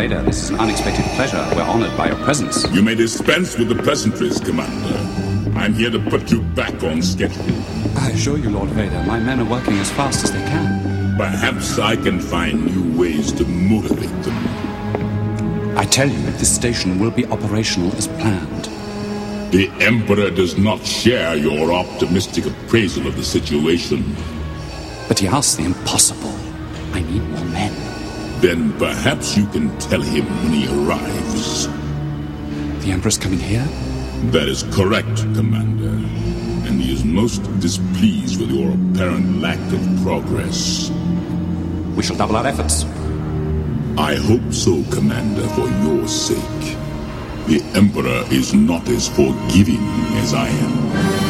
Vader. This is an unexpected pleasure. We're honored by your presence. You may dispense with the pleasantries, Commander. I'm here to put you back on schedule. I assure you, Lord Vader, my men are working as fast as they can. Perhaps I can find new ways to motivate them. I tell you, this station will be operational as planned. The Emperor does not share your optimistic appraisal of the situation. But he asks the impossible. I need more men. Then perhaps you can tell him when he arrives. The Emperor's coming here? That is correct, Commander. And he is most displeased with your apparent lack of progress. We shall double our efforts. I hope so, Commander, for your sake. The Emperor is not as forgiving as I am.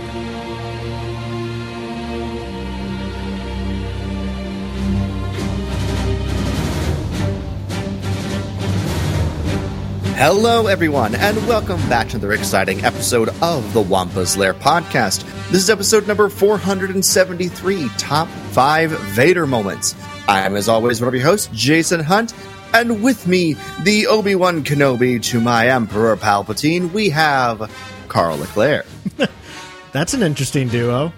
Hello, everyone, and welcome back to another exciting episode of the Wampa's Lair podcast. This is episode number 473 Top 5 Vader Moments. I'm, as always, one of your hosts, Jason Hunt, and with me, the Obi Wan Kenobi to my Emperor Palpatine, we have Carl Leclerc. That's an interesting duo.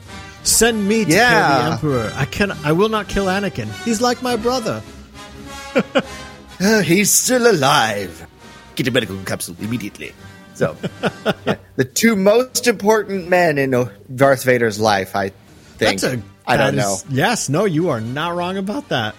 Send me to Yeah. kill the Emperor. I can I will not kill Anakin. He's like my brother. Uh, he's still alive. Get a medical capsule immediately. So, yeah, the two most important men in Darth Vader's life, I think. That's a I don't that know. yes, no, you are not wrong about that.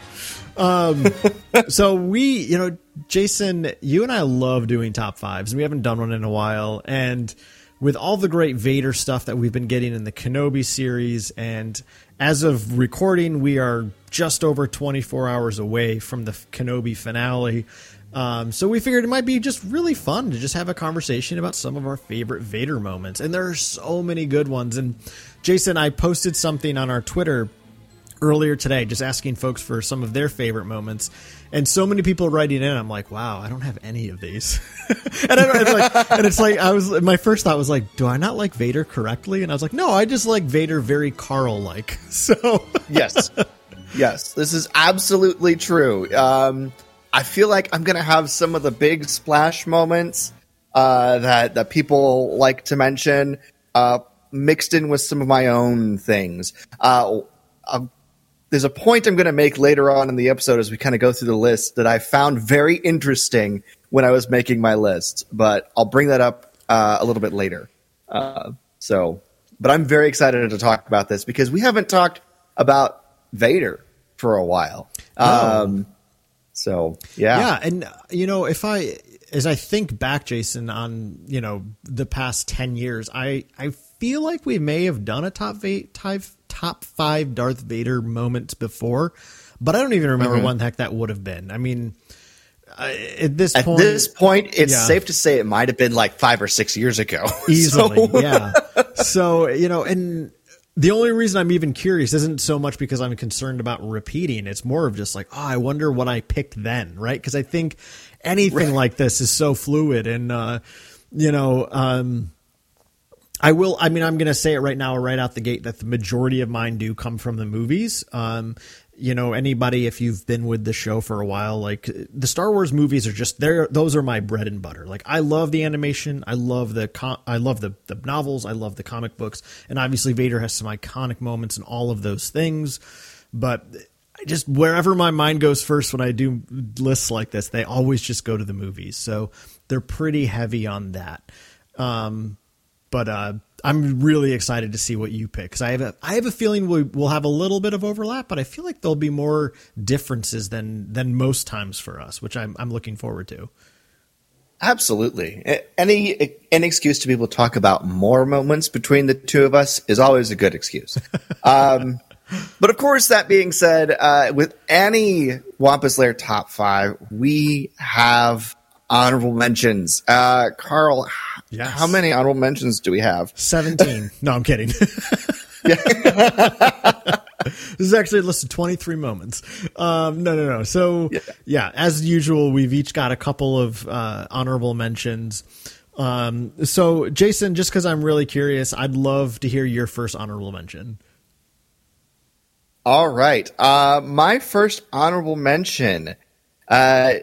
Um, so we, you know, Jason, you and I love doing top fives, and we haven't done one in a while. And with all the great Vader stuff that we've been getting in the Kenobi series, and as of recording, we are just over 24 hours away from the Kenobi finale. Um, so we figured it might be just really fun to just have a conversation about some of our favorite Vader moments, and there are so many good ones. And Jason, I posted something on our Twitter earlier today, just asking folks for some of their favorite moments, and so many people writing in. I'm like, wow, I don't have any of these, and, I don't, like, and it's like I was. My first thought was like, do I not like Vader correctly? And I was like, no, I just like Vader very Carl like. So yes, yes, this is absolutely true. Um, I feel like I'm gonna have some of the big splash moments uh, that that people like to mention, uh, mixed in with some of my own things. Uh, uh, there's a point I'm going to make later on in the episode as we kind of go through the list that I found very interesting when I was making my list, but I'll bring that up uh, a little bit later. Uh, so, but I'm very excited to talk about this because we haven't talked about Vader for a while. Um, so yeah, yeah, and uh, you know, if I as I think back, Jason, on you know the past ten years, I I feel like we may have done a top va- top five Darth Vader moments before, but I don't even remember Mm-hmm. when the heck that would have been. I mean, at this At point, this point, it's Yeah. safe to say it might have been like five or six years ago. easily So- yeah so you know and the only reason i'm even curious isn't so much because i'm concerned about repeating it's more of just like oh i wonder what i picked then right because i think anything like this is so fluid and uh you know um I will. I mean, I'm going to say it right now, right out the gate, that the majority of mine do come from the movies. Um, you know, anybody, if you've been with the show for a while, like the Star Wars movies are just there. Those are my bread and butter. Like, I love the animation. I love the, com- I love the, the novels. I love the comic books. And obviously, Vader has some iconic moments and all of those things. But I just, wherever my mind goes first when I do lists like this, they always just go to the movies. So they're pretty heavy on that. Um, but uh, I'm really excited to see what you pick because I have a I have a feeling we, we'll have a little bit of overlap, but I feel like there'll be more differences than than most times for us, which I'm I'm looking forward to. Absolutely. Any any excuse to be able to talk about more moments between the two of us is always a good excuse. Um, but of course, that being said, uh, with any Wampa's Lair top five, we have honorable mentions. Uh, Carl, Yes. how many honorable mentions do we have? 17. No, I'm kidding. this is actually a list of 23 moments. Um, no, no, no. So, yeah. as usual, we've each got a couple of uh, honorable mentions. Um, so, Jason, just because I'm really curious, I'd love to hear your first honorable mention. All right. Uh, my first honorable mention, uh,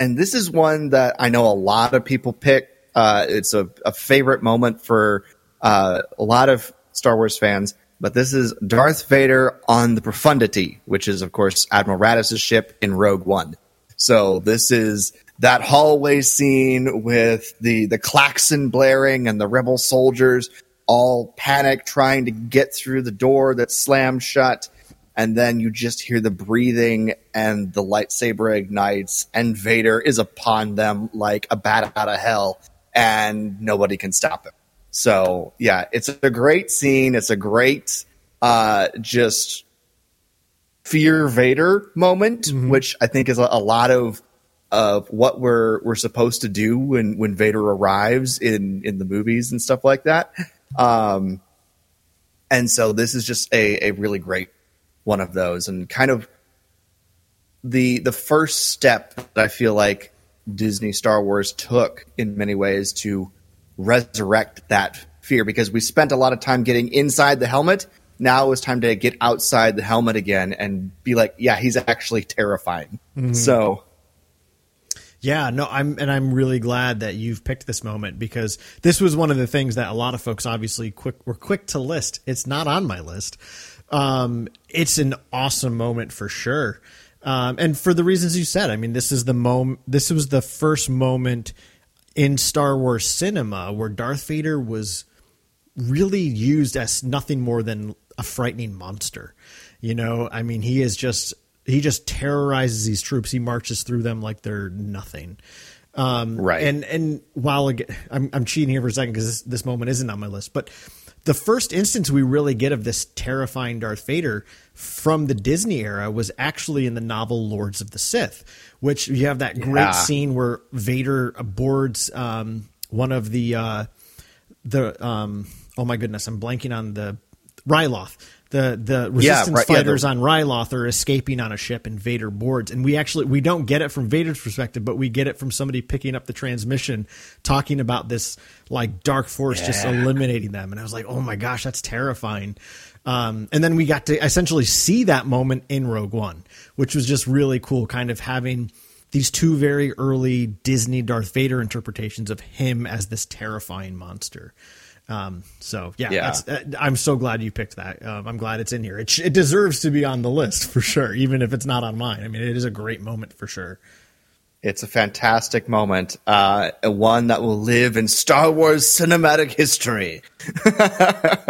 and this is one that I know a lot of people pick. Uh, it's a, a favorite moment for uh, a lot of Star Wars fans, but this is Darth Vader on the Profundity, which is, of course, Admiral Raddus's ship in Rogue One. So this is that hallway scene with the the klaxon blaring and the rebel soldiers all panic trying to get through the door that's slammed shut and then you just hear the breathing and the lightsaber ignites and Vader is upon them like a bat out of hell and nobody can stop him. So, yeah, it's a great scene. It's a great uh just fear Vader moment, which I think is a, a lot of of what we're we're supposed to do when when Vader arrives in in the movies and stuff like that. Um, and so this is just a a really great one of those, and kind of the the first step that I feel like Disney Star Wars took in many ways to resurrect that fear because we spent a lot of time getting inside the helmet. Now it was time to get outside the helmet again and be like, yeah, he's actually terrifying. Mm-hmm. So Yeah, no, I'm and I'm really glad that you've picked this moment because this was one of the things that a lot of folks obviously quick were quick to list. It's not on my list. Um, it's an awesome moment for sure, um, and for the reasons you said. I mean, this is the moment. This was the first moment in Star Wars cinema where Darth Vader was really used as nothing more than a frightening monster. You know, I mean, he is just he just terrorizes these troops. He marches through them like they're nothing. Um, Right. And and while aga- I'm I'm cheating here for a second because this, this moment isn't on my list, but the first instance we really get of this terrifying Darth Vader from the Disney era was actually in the novel Lords of the Sith, which you have that great Yeah. scene where Vader boards um, one of the uh, the um oh my goodness i'm blanking on the ryloth the the resistance right, fighters the- on ryloth are escaping on a ship and vader boards. And we actually we don't get it from vader's perspective but we get it from somebody picking up the transmission talking about this like dark force just eliminating them. And i was like oh my gosh that's terrifying. Um, and then we got to essentially see that moment in rogue one which was just really cool kind of having these two very early Disney Darth Vader interpretations of him as this terrifying monster. Um, so yeah, Yeah. That's, uh, I'm so glad you picked that. Um, I'm glad it's in here. It, sh- it deserves to be on the list for sure, even if it's not on mine. I mean, it is a great moment for sure. It's a fantastic moment, uh, one that will live in Star Wars cinematic history.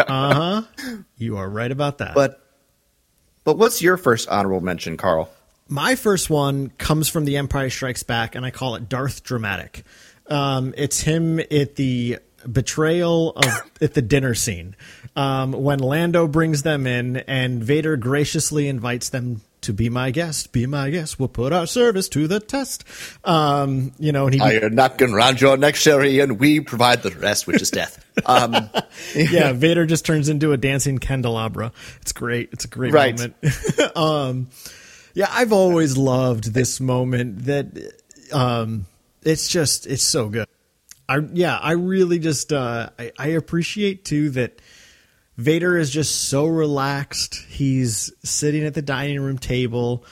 Uh huh. You are right about that. But, but what's your first honorable mention, Carl? My first one comes from The Empire Strikes Back, and I call it Darth Dramatic. Um, it's him at the betrayal of at the dinner scene um, when Lando brings them in, and Vader graciously invites them to be my guest. Be my guest. We'll put our service to the test. Um, you know, and he Iron napkin round your neck, Sherry, and we provide the rest, which is death. Um, yeah, Vader just turns into a dancing candelabra. It's great. It's a great Right. moment. um, yeah, I've always loved this moment. That um, it's just it's so good. I yeah, I really just uh, I, I appreciate too that Vader is just so relaxed. He's sitting at the dining room table,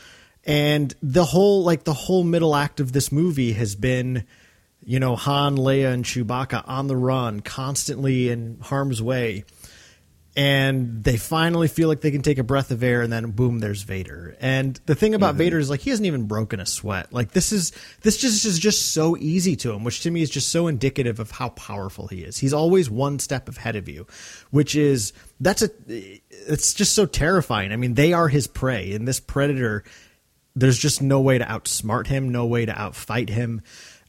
and the whole like the whole middle act of this movie has been, you know, Han, Leia, and Chewbacca on the run, constantly in harm's way, and they finally feel like they can take a breath of air, and then boom, there's Vader. And the thing about mm-hmm. Vader is like he hasn't even broken a sweat. Like this is this just is just so easy to him, which to me is just so indicative of how powerful he is. He's always one step ahead of you, which is that's a it's just so terrifying. I mean, they are his prey, and this predator there's just no way to outsmart him, no way to outfight him.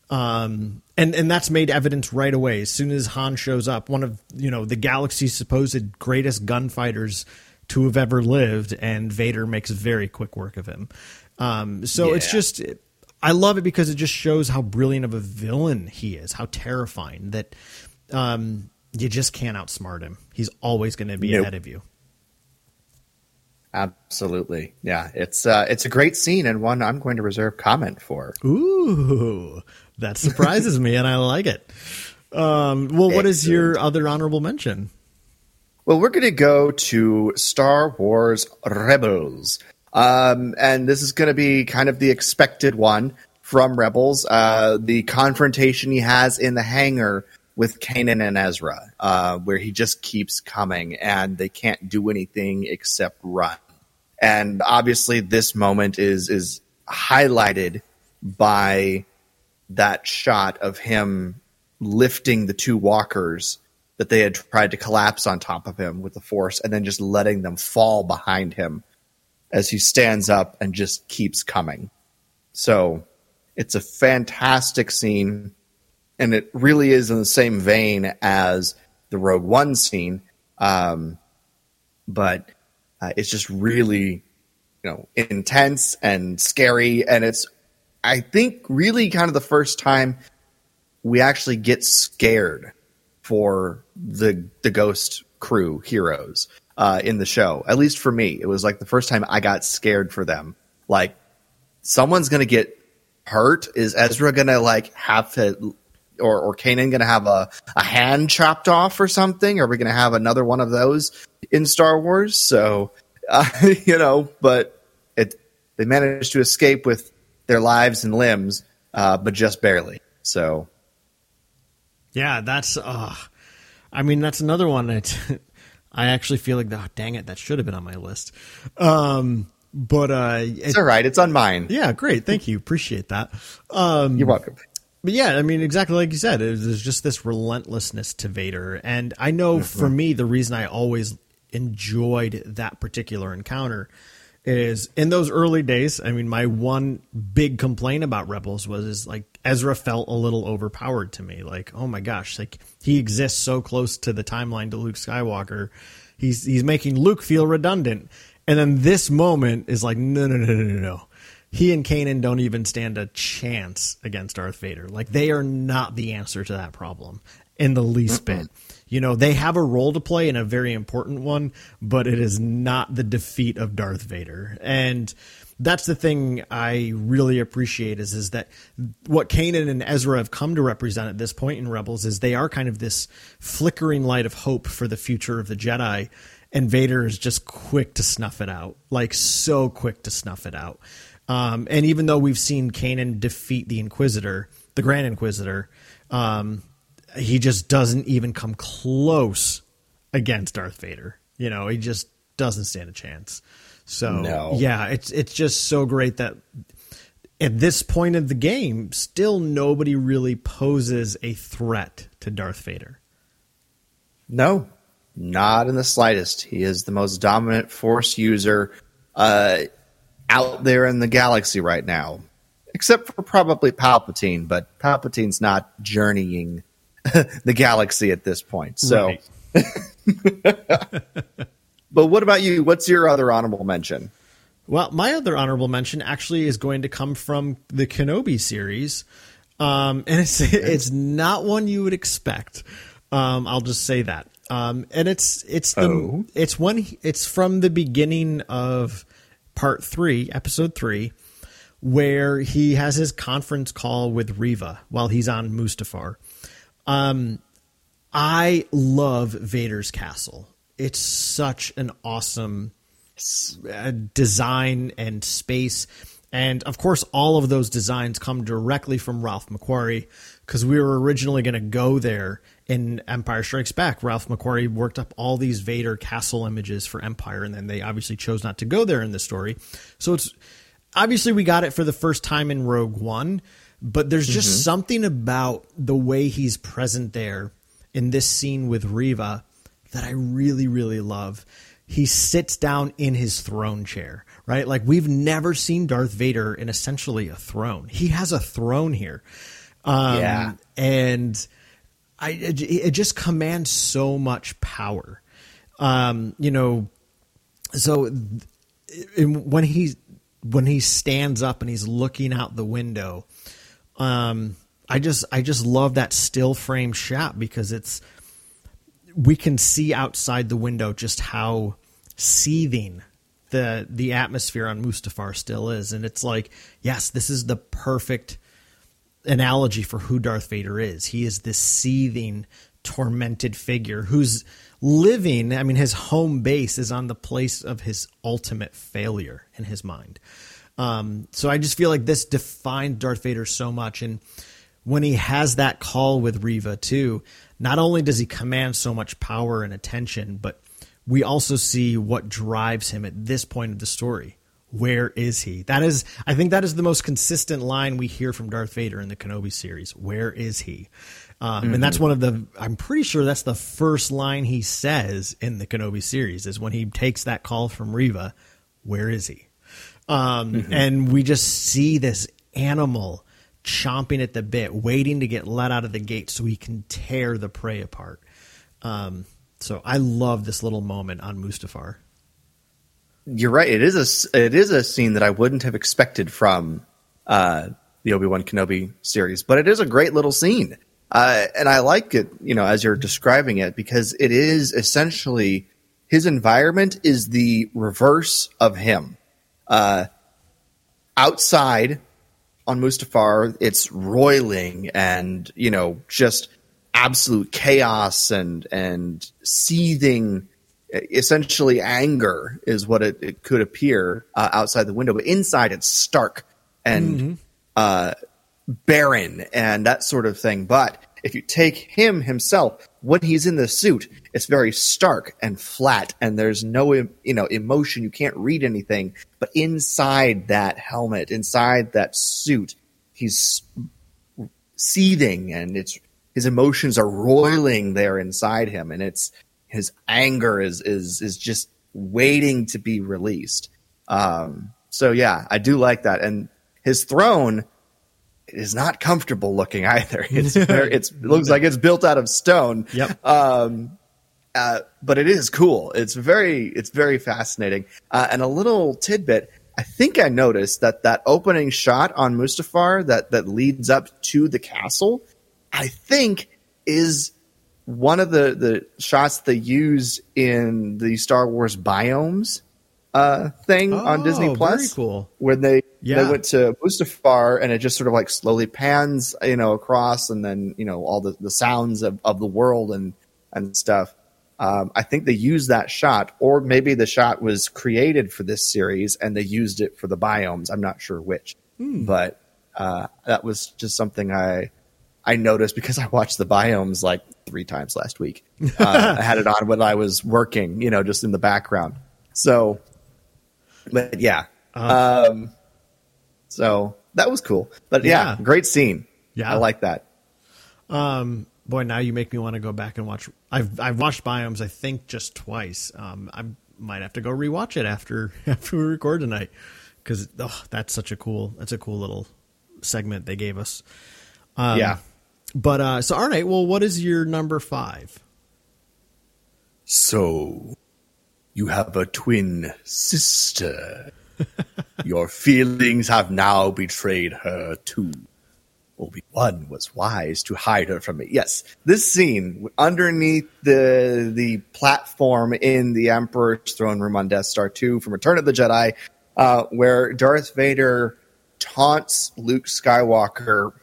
Um, and, and that's made evidence right away. As soon as Han shows up, one of, you know, the galaxy's supposed greatest gunfighters to have ever lived, and Vader makes very quick work of him. Um, so it's just, I love it because it just shows how brilliant of a villain he is, how terrifying that um, you just can't outsmart him. He's always going to be Nope. ahead of you. Absolutely. Yeah. It's uh it's a great scene and one I'm going to reserve comment for. Ooh, that surprises me, and I like it. Um, well, what is your other honorable mention? Well, we're going to go to Star Wars Rebels. Um, and this is going to be kind of the expected one from Rebels. Uh, the confrontation he has in the hangar with Kanan and Ezra, uh, where he just keeps coming and they can't do anything except run. And obviously, this moment is is highlighted by that shot of him lifting the two walkers that they had tried to collapse on top of him with the force and then just letting them fall behind him as he stands up and just keeps coming. So it's a fantastic scene and it really is in the same vein as the Rogue One scene. Um, but uh, it's just really, you know, intense and scary. And it's, I think, really kind of the first time we actually get scared for the the ghost crew heroes uh, in the show. At least for me, it was like the first time I got scared for them. Like someone's gonna get hurt. Is Ezra gonna like have to, or or Kanan gonna have a a hand chopped off or something? Are we gonna have another one of those in Star Wars? So uh, you know, but it they managed to escape with their lives and limbs, uh, but just barely. So Yeah, that's. Uh, I mean, that's another one that I actually feel like, oh, dang it, that should have been on my list. Um, but uh, it- it's all right. It's on mine. yeah, great, thank you, appreciate that. Um, You're welcome. But yeah, I mean, exactly like you said, it- there's just this relentlessness to Vader. And I know for me, the reason I always enjoyed that particular encounter is in those early days. I mean, my one big complaint about Rebels was is like Ezra felt a little overpowered to me. Like, oh my gosh, like he exists so close to the timeline to Luke Skywalker. He's he's making Luke feel redundant. And then this moment is like, no, no, no, no, no, no he and Kanan don't even stand a chance against Darth Vader. Like they are not the answer to that problem in the least bit. You know, they have a role to play and a very important one, but it is not the defeat of Darth Vader. And that's the thing I really appreciate is is that what Kanan and Ezra have come to represent at this point in Rebels is they are kind of this flickering light of hope for the future of the Jedi and Vader is just quick to snuff it out. Like so quick to snuff it out. Um, and even though we've seen Kanan defeat the Inquisitor, the Grand Inquisitor, um, he just doesn't even come close against Darth Vader. You know, he just doesn't stand a chance. So No. yeah, it's it's just so great that at this point of the game, still nobody really poses a threat to Darth Vader. No, not in the slightest. He is the most dominant force user uh, out there in the galaxy right now, except for probably Palpatine. But Palpatine's not journeying the galaxy at this point. So, Right. but what about you? What's your other honorable mention? Well, my other honorable mention actually is going to come from the Kenobi series, um, and it's it's not one you would expect. Um, I'll just say that, um, and it's it's the Oh. it's one it's from the beginning of part three, episode three, where he has his conference call with Reva while he's on Mustafar. Um, I love Vader's castle. It's such an awesome uh, design and space. And of course, all of those designs come directly from Ralph McQuarrie because we were originally going to go there in Empire Strikes Back. Ralph McQuarrie worked up all these Vader castle images for Empire, and then they obviously chose not to go there in the story. So it's obviously we got it for the first time in Rogue One, but there's just something about the way he's present there in this scene with Reva that I really, really love. He sits down in his throne chair, right? Like we've never seen Darth Vader in essentially a throne. He has a throne here. Um, Yeah. And I, it, it just commands so much power. Um, you know, so when he when he stands up and he's looking out the window, um, I just I just love that still frame shot because it's we can see outside the window just how seething the the atmosphere on Mustafar still is, and it's like yes, this is the perfect analogy for who Darth Vader is. He is this seething, tormented figure who's living. I mean, his home base is on the place of his ultimate failure in his mind. Um, so I just feel like this defined Darth Vader so much. And when he has that call with Reva, too, not only does he command so much power and attention, but we also see what drives him at this point of the story. Where is he? That is, I think that is the most consistent line we hear from Darth Vader in the Kenobi series. Where is he? Um, mm-hmm. And that's one of the, I'm pretty sure that's the first line he says in the Kenobi series is when he takes that call from Reva. Where is he? Um, mm-hmm. And we just see this animal chomping at the bit, waiting to get let out of the gate so he can tear the prey apart. Um, so I love this little moment on Mustafar. You're right. It is a it is a scene that I wouldn't have expected from uh, the Obi Wan Kenobi series, but it is a great little scene, uh, and I like it. You know, as you're describing it, because it is essentially his environment is the reverse of him. Uh, outside on Mustafar, it's roiling and you know just absolute chaos and and seething essentially anger is what it, it could appear uh, outside the window but inside it's stark and mm-hmm. uh, barren and that sort of thing but if you take him himself when he's in the suit it's very stark and flat and there's no you know emotion. You can't read anything. But inside that helmet inside that suit he's seething and it's his emotions are roiling there inside him and it's his anger is is is just waiting to be released. Um, so yeah i do like that. And his throne is not comfortable looking either it's very, it's it looks like it's built out of stone yep um, uh, but it is cool it's very it's very fascinating uh, and a little tidbit I think I noticed that that opening shot on Mustafar that that leads up to the castle I think is one of the the shots they use in the Star Wars biomes uh, thing oh, on Disney Plus. cool. Where they yeah. they went to Mustafar and it just sort of like slowly pans, you know, across and then, you know, all the, the sounds of, of the world and and stuff. Um, I think they used that shot, or maybe the shot was created for this series and they used it for the biomes. I'm not sure which, hmm. but uh, that was just something I I noticed because I watched the biomes like three times last week. Uh, I had it on when I was working, you know, just in the background. So, but yeah. Uh, um, so that was cool. But yeah, yeah, great scene. Yeah. I like that. Um, boy, now you make me want to go back and watch. I've, I've watched biomes, I think just twice. Um, I might have to go rewatch it after, after we record tonight. Cause, oh, that's such a cool, that's a cool little segment they gave us. Um, yeah. But uh, so all right. Well, what is your number five? So, you have a twin sister. Your feelings have now betrayed her too. Obi Wan was wise to hide her from me. Yes, this scene underneath the the platform in the Emperor's throne room on Death Star Two from Return of the Jedi, uh, where Darth Vader taunts Luke Skywalker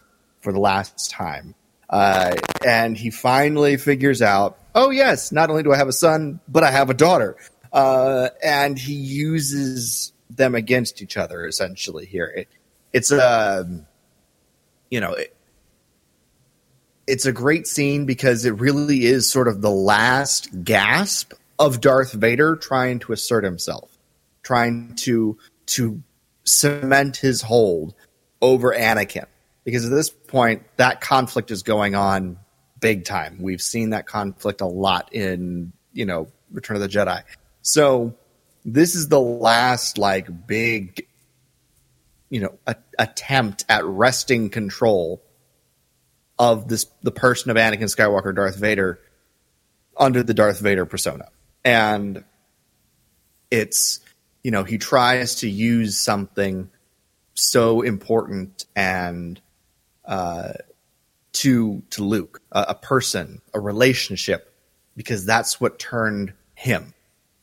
for the last time. Uh, and he finally figures out, oh, yes, not only do I have a son, but I have a daughter. Uh, and he uses them against each other essentially here. It, it's a, um, you know, it, it's a great scene because it really is sort of the last gasp of Darth Vader trying to assert himself, trying to to cement his hold over Anakin because at this point that conflict is going on big time. We've seen that conflict a lot in, you know, Return of the Jedi. So this is the last like big you know, a, attempt at wresting control of this the person of Anakin Skywalker, Darth Vader, under the Darth Vader persona. And it's you know he tries to use something so important and uh, to to Luke, a, a person, a relationship, because that's what turned him.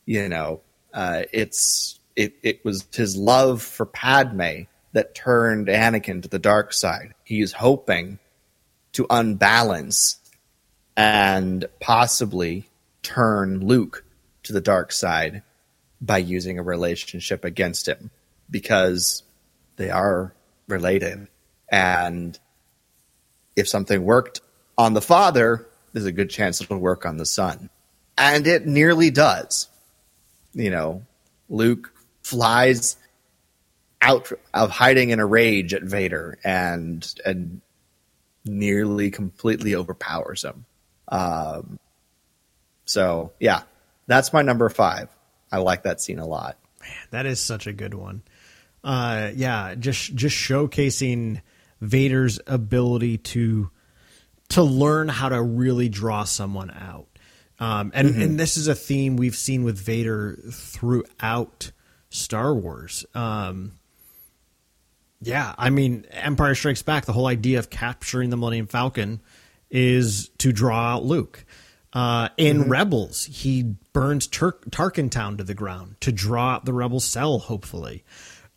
You know, uh, it's it it was his love for Padme that turned Anakin to the dark side. He is hoping to unbalance and possibly turn Luke to the dark side by using a relationship against him because they are related. And if something worked on the father, there's a good chance it'll work on the son. And it nearly does. You know, Luke flies out of hiding in a rage at Vader and and nearly completely overpowers him. Um, so yeah, that's my number five. I like that scene a lot. Man, that is such a good one. Uh, yeah, just just showcasing Vader's ability to to learn how to really draw someone out. Um, and mm-hmm. and this is a theme we've seen with Vader throughout Star Wars. Um, yeah, I mean, Empire Strikes Back. The whole idea of capturing the Millennium Falcon is to draw out Luke. Uh, in mm-hmm. Rebels, he burns Tur- Tarkin Town to the ground to draw out the Rebel cell. Hopefully,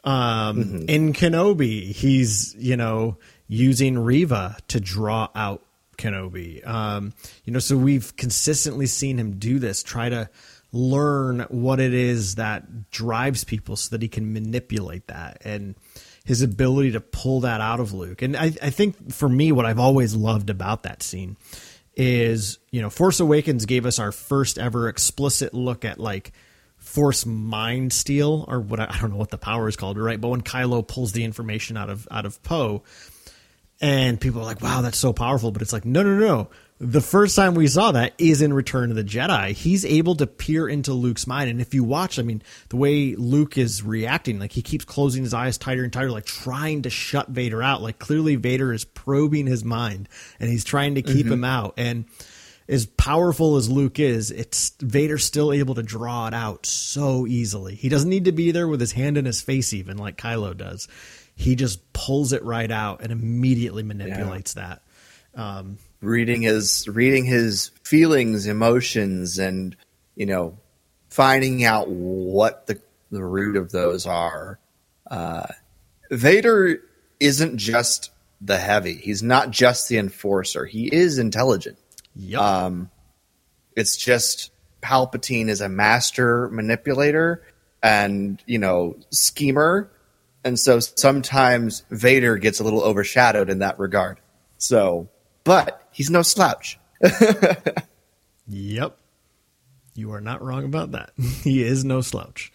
um, mm-hmm. in Kenobi, he's you know using Reva to draw out Kenobi. Um, you know, so we've consistently seen him do this. Try to learn what it is that drives people so that he can manipulate that and his ability to pull that out of Luke. And I, I think for me, what I've always loved about that scene is, you know, Force Awakens gave us our first ever explicit look at like force mind steal or what I don't know what the power is called, right? But when Kylo pulls the information out of out of Poe, and people are like, "Wow, that's so powerful," but it's like, no, no, no the first time we saw that is in Return of the Jedi. He's able to peer into Luke's mind, and if you watch, I mean, the way Luke is reacting, like he keeps closing his eyes tighter and tighter, like trying to shut Vader out. Like clearly, Vader is probing his mind, and he's trying to keep mm-hmm. him out. And as powerful as Luke is, it's Vader's still able to draw it out so easily. He doesn't need to be there with his hand in his face, even like Kylo does. He just pulls it right out and immediately manipulates yeah. that. Um, reading his reading his feelings, emotions, and you know, finding out what the the root of those are. Uh, Vader isn't just the heavy. He's not just the enforcer. He is intelligent. Yep. Um, it's just Palpatine is a master manipulator and you know schemer, and so sometimes Vader gets a little overshadowed in that regard. So but he's no slouch. yep. You are not wrong about that. he is no slouch.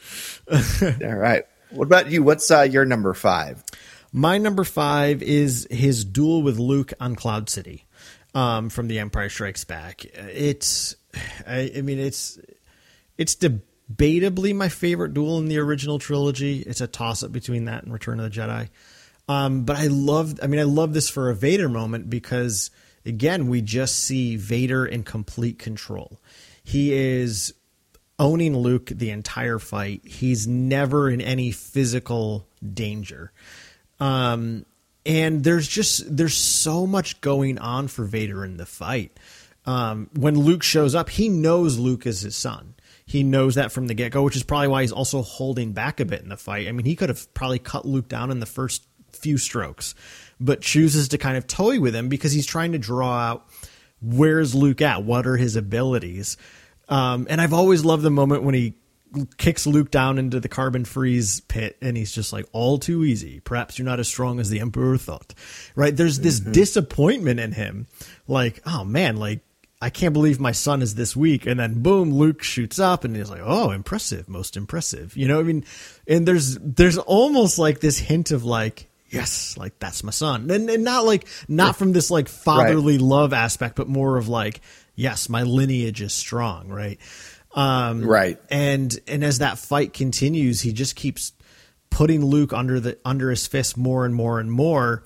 All right. What about you? What's uh, your number five? My number five is his duel with Luke on Cloud City um, from The Empire Strikes Back. It's, I, I mean, it's it's debatably my favorite duel in the original trilogy. It's a toss up between that and Return of the Jedi. Um, but I love, I mean, I love this for a Vader moment because, again, we just see Vader in complete control. He is owning Luke the entire fight. He's never in any physical danger. Um, and there's just there's so much going on for Vader in the fight. Um, when Luke shows up, he knows Luke is his son. He knows that from the get go, which is probably why he's also holding back a bit in the fight. I mean, he could have probably cut Luke down in the first few strokes, but chooses to kind of toy with him because he's trying to draw out where's Luke at? What are his abilities? Um, and I've always loved the moment when he kicks Luke down into the carbon freeze pit and he's just like all too easy. Perhaps you're not as strong as the emperor thought. Right? There's this mm-hmm. disappointment in him. Like, oh man, like I can't believe my son is this weak. And then boom, Luke shoots up and he's like, Oh, impressive, most impressive. You know, I mean, and there's, there's almost like this hint of like, yes, like that's my son. And, and not like, not from this like fatherly right. love aspect, but more of like, yes, my lineage is strong, right? Um, right. And, and as that fight continues, he just keeps putting Luke under the, under his fist more and more and more.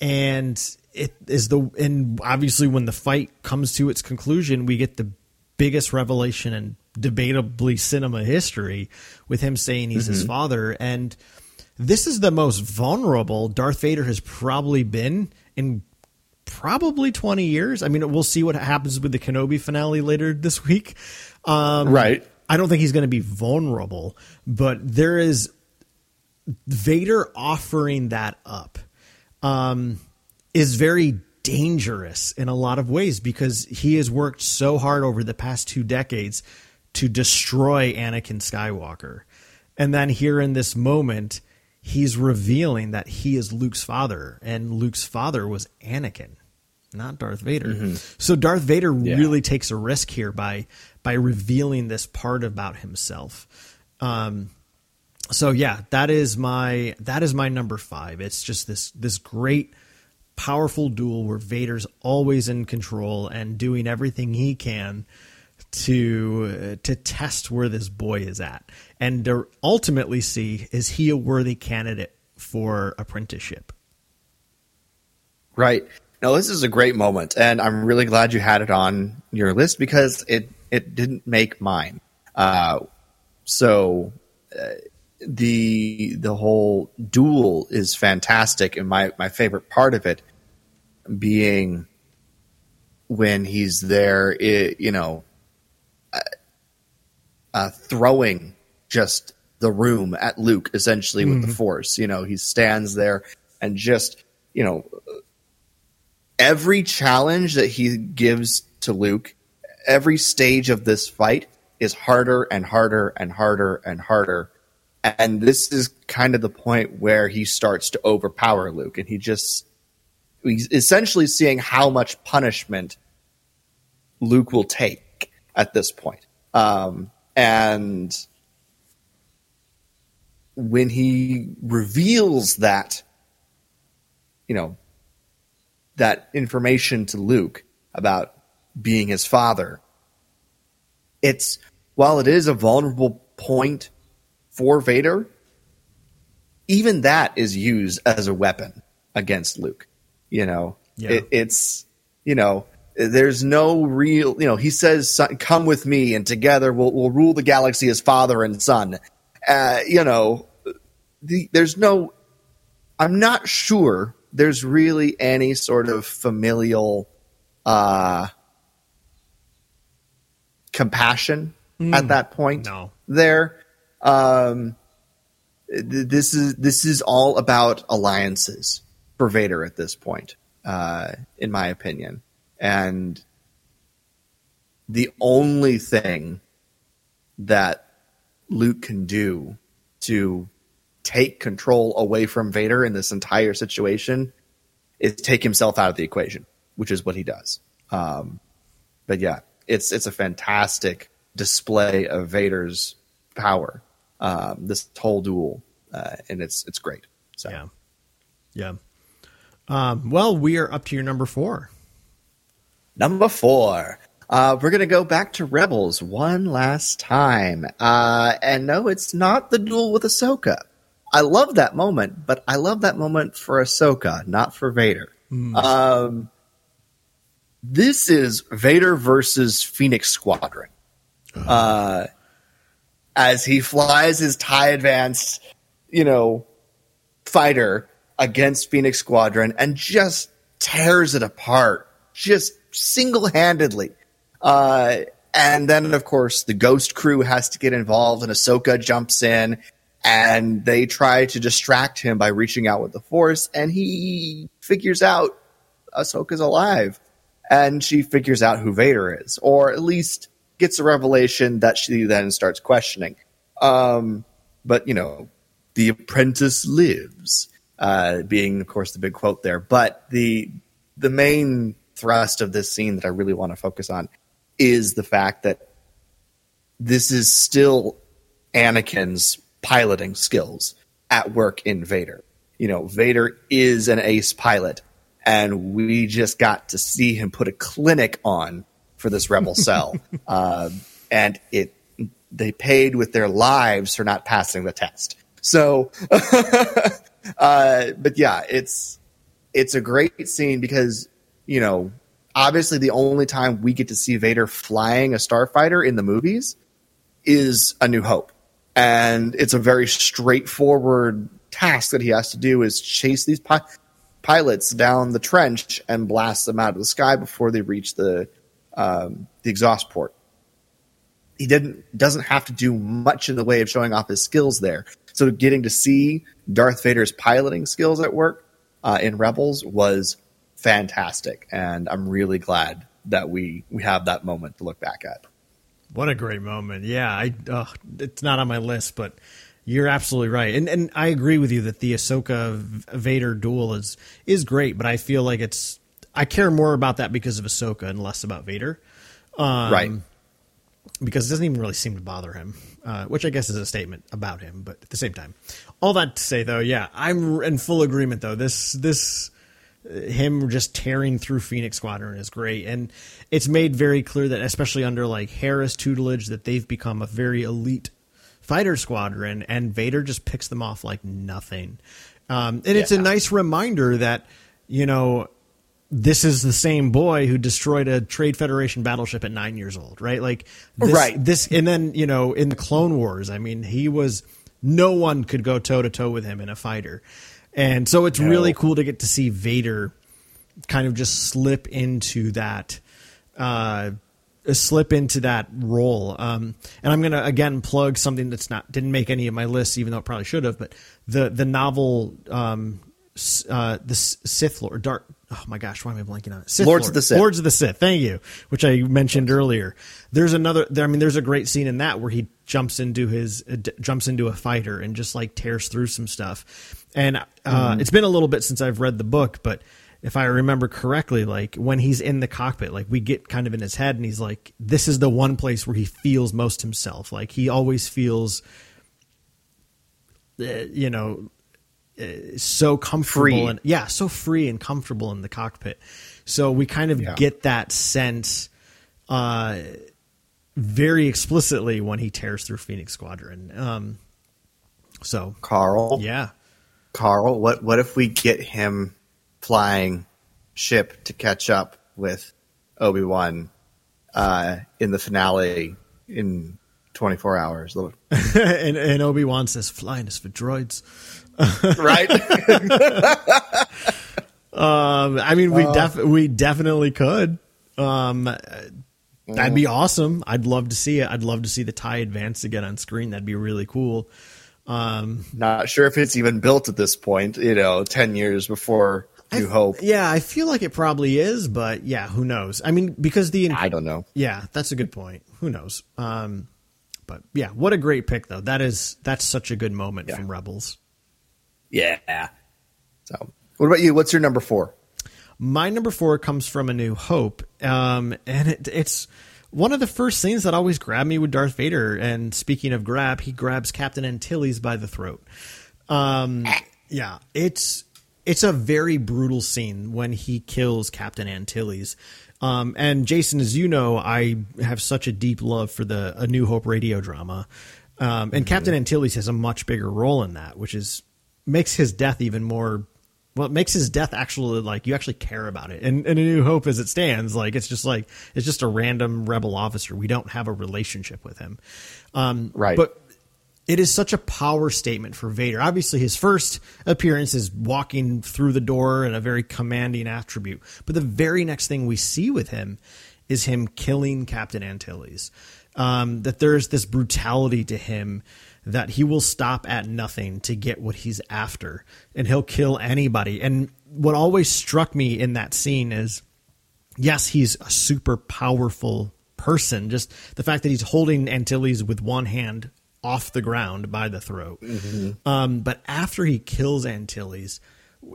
And it is the, and obviously when the fight comes to its conclusion, we get the biggest revelation in debatably cinema history with him saying he's his father. And this is the most vulnerable Darth Vader has probably been in probably 20 years. I mean, we'll see what happens with the Kenobi finale later this week. Um, Right. I don't think he's going to be vulnerable, but there is Vader offering that up um, is very dangerous in a lot of ways because he has worked so hard over the past two decades to destroy Anakin Skywalker. And then here in this moment, he's revealing that he is Luke's father, and Luke's father was Anakin, not Darth Vader. So Darth Vader really takes a risk here by by revealing this part about himself. Um, so yeah, that is my that is my number five. It's just this this great powerful duel where Vader's always in control and doing everything he can to to test where this boy is at and to ultimately see is he a worthy candidate for apprenticeship. Right. Now this is a great moment, and I'm really glad you had it on your list because it it didn't make mine. Uh, so uh, the the whole duel is fantastic, and my my favorite part of it being when he's there, i you know, uh, uh, throwing just the room at Luke essentially with the Force. You know, he stands there and just you know every challenge that he gives to Luke, every stage of this fight is harder and harder and harder and harder. And this is kind of the point where he starts to overpower Luke and he just essentially seeing how much punishment Luke will take at this point. Um, and when he reveals that, you know, that information to Luke about being his father, it's while it is a vulnerable point for Vader, even that is used as a weapon against Luke. You know, Yeah. it, it's you know, there's no real. You know, he says, "Come with me, and together we'll we'll rule the galaxy as father and son." Uh, you know, the, there's no. I'm not sure there's really any sort of familial uh, compassion at that point. no. there. Um, th- this is this is all about alliances for Vader at this point, uh, in my opinion, and the only thing that Luke can do to take control away from Vader in this entire situation is take himself out of the equation, which is what he does. Um, but yeah, it's it's a fantastic display of Vader's power. Um, this whole duel, uh, and it's it's great. So Yeah. Yeah. Um, well, we are up to your number four. Number four. Uh, we're going to go back to Rebels one last time. Uh, and no, it's not the duel with Ahsoka. I love that moment, but I love that moment for Ahsoka, not for Vader. Um, this is Vader versus Phoenix Squadron. Uh, as he flies his TIE Advanced, you know, fighter against Phoenix Squadron and just tears it apart, just single handedly. Uh, and then, of course, the Ghost crew has to get involved, and Ahsoka jumps in, and they try to distract him by reaching out with the Force, and he figures out Ahsoka's alive, and she figures out who Vader is, or at least gets a revelation that she then starts questioning. Um, but you know, the apprentice lives, uh, being of course the big quote there. But the the main thrust of this scene that I really want to focus on is the fact that this is still Anakin's piloting skills at work in Vader. You know, Vader is an ace pilot, and we just got to see him put a clinic on for this rebel cell, uh, and it they paid with their lives for not passing the test. So, uh, but yeah, it's it's a great scene because you know obviously the only time we get to see Vader flying a starfighter in the movies is A New Hope, and it's a very straightforward task that he has to do is chase these pi- pilots down the trench and blast them out of the sky before they reach the um, the exhaust port. He didn't doesn't have to do much in the way of showing off his skills there. So getting to see Darth Vader's piloting skills at work uh, in Rebels was fantastic, and I'm really glad that we we have that moment to look back at. What a great moment! Yeah, I uh, it's not on my list, but you're absolutely right, and and I agree with you that the Ahsoka Vader duel is is great, but I feel like it's I care more about that because of Ahsoka and less about Vader, um, right? Because it doesn't even really seem to bother him, uh, which I guess is a statement about him. But at the same time, all that to say though, yeah, I'm in full agreement though. This this him just tearing through Phoenix Squadron is great, and it's made very clear that, especially under like Hera's tutelage, that they've become a very elite fighter squadron, and Vader just picks them off like nothing. Um, and it's a nice reminder that you know this is the same boy who destroyed a Trade Federation battleship at nine years old, right? Like, this, right. This, and then you know, in the Clone Wars, I mean, he was no one could go toe to toe with him in a fighter. And so it's no. really cool to get to see Vader kind of just slip into that uh, slip into that role. Um, and I'm gonna again plug something that's not didn't make any of my lists, even though it probably should have. But the the novel, um, uh, the Sith Lord, Dark. Oh my gosh, why am I blanking on it? Sith Lords Lord, of the Sith. Lords of the Sith. Thank you. Which I mentioned earlier. There's another. There, I mean, there's a great scene in that where he jumps into his uh, d- jumps into a fighter and just like tears through some stuff. And uh, mm. it's been a little bit since I've read the book, but if I remember correctly, like when he's in the cockpit, like we get kind of in his head and he's like, this is the one place where he feels most himself. Like he always feels, uh, you know, so comfortable free. and yeah, so free and comfortable in the cockpit. So we kind of yeah. get that sense, uh, very explicitly when he tears through Phoenix Squadron. Um, so Carl, yeah, Carl, what what if we get him flying ship to catch up with Obi Wan uh, in the finale in 24 hours? and, and Obi Wan says, "Flying is for droids." right. um, I mean, we uh, def- we definitely could. Um, That'd be awesome. I'd love to see it. I'd love to see the tie advance again on screen. That'd be really cool. Um, Not sure if it's even built at this point. You know, ten years before New I, Hope. Yeah, I feel like it probably is, but yeah, who knows? I mean, because the I don't know. Yeah, that's a good point. Who knows? Um, but yeah, what a great pick though. That is that's such a good moment yeah. from Rebels. Yeah. So, what about you? What's your number four? My number four comes from A New Hope, um, and it, it's one of the first scenes that always grabbed me with Darth Vader. And speaking of grab, he grabs Captain Antilles by the throat. Um, yeah, it's it's a very brutal scene when he kills Captain Antilles. Um, and Jason, as you know, I have such a deep love for the A New Hope radio drama. Um, and mm-hmm. Captain Antilles has a much bigger role in that, which is makes his death even more well, it makes his death actually like you actually care about it. And, and a new hope as it stands, like it's just like it's just a random rebel officer. We don't have a relationship with him. Um, right. But it is such a power statement for Vader. Obviously, his first appearance is walking through the door in a very commanding attribute. But the very next thing we see with him is him killing Captain Antilles. Um, that there's this brutality to him that he will stop at nothing to get what he's after and he'll kill anybody. And what always struck me in that scene is yes, he's a super powerful person. Just the fact that he's holding Antilles with one hand off the ground by the throat. Mm-hmm. Um, but after he kills Antilles,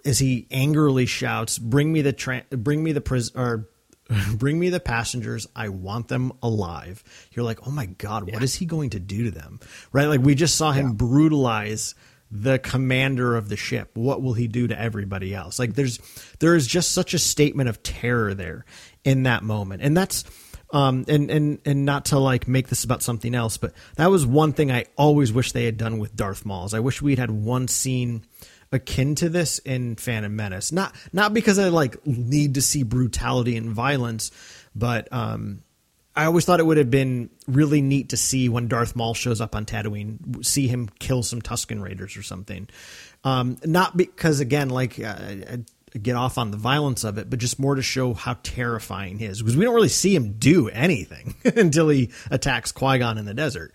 as he angrily shouts, "Bring me the tra- bring me the pris- or bring me the passengers. I want them alive." You're like, "Oh my god, yeah. what is he going to do to them?" Right? Like we just saw him yeah. brutalize the commander of the ship. What will he do to everybody else? Like there's there is just such a statement of terror there in that moment, and that's um, and and and not to like make this about something else, but that was one thing I always wish they had done with Darth Maul. I wish we'd had one scene akin to this in Phantom Menace. Not not because I like need to see brutality and violence, but um, I always thought it would have been really neat to see when Darth Maul shows up on Tatooine, see him kill some Tusken Raiders or something. Um, not because again, like uh, get off on the violence of it, but just more to show how terrifying he is because we don't really see him do anything until he attacks Qui Gon in the desert.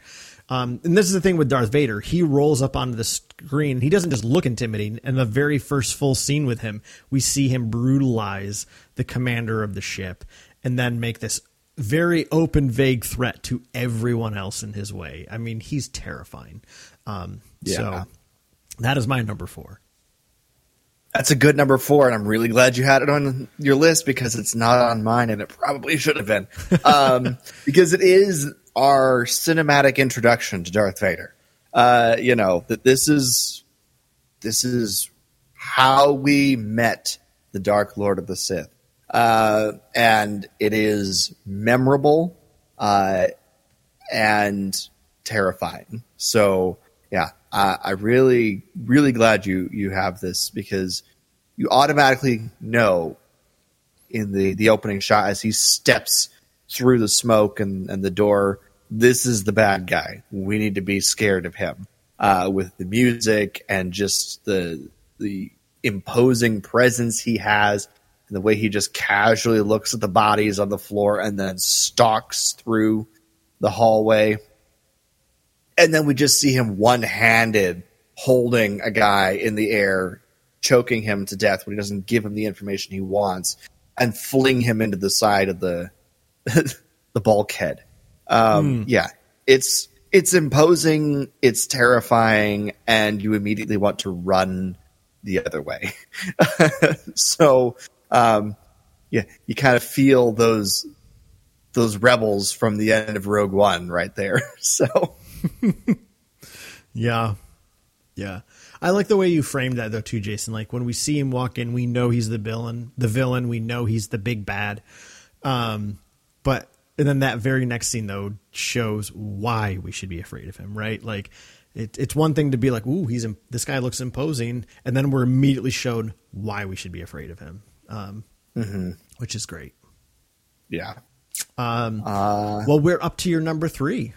Um, and this is the thing with Darth Vader. He rolls up onto the screen. He doesn't just look intimidating. In the very first full scene with him, we see him brutalize the commander of the ship and then make this very open, vague threat to everyone else in his way. I mean, he's terrifying. Um, yeah. So that is my number four. That's a good number four, and I'm really glad you had it on your list because it's not on mine, and it probably should have been. Um, because it is our cinematic introduction to Darth Vader. Uh, you know that this is this is how we met the Dark Lord of the Sith, uh, and it is memorable uh, and terrifying. So yeah, I, I really really glad you you have this because you automatically know in the the opening shot as he steps through the smoke and, and the door. This is the bad guy. We need to be scared of him. Uh, with the music and just the the imposing presence he has, and the way he just casually looks at the bodies on the floor and then stalks through the hallway. And then we just see him one handed holding a guy in the air, choking him to death when he doesn't give him the information he wants, and fling him into the side of the the bulkhead. Um, mm. Yeah, it's it's imposing, it's terrifying, and you immediately want to run the other way. so, um, yeah, you kind of feel those those rebels from the end of Rogue One right there. So, yeah, yeah. I like the way you framed that though too, Jason. Like when we see him walk in, we know he's the villain. The villain, we know he's the big bad. Um, but and then that very next scene though shows why we should be afraid of him, right? Like it, it's one thing to be like, "Ooh, he's this guy looks imposing," and then we're immediately shown why we should be afraid of him, um, mm-hmm. which is great. Yeah. Um, uh, well, we're up to your number three.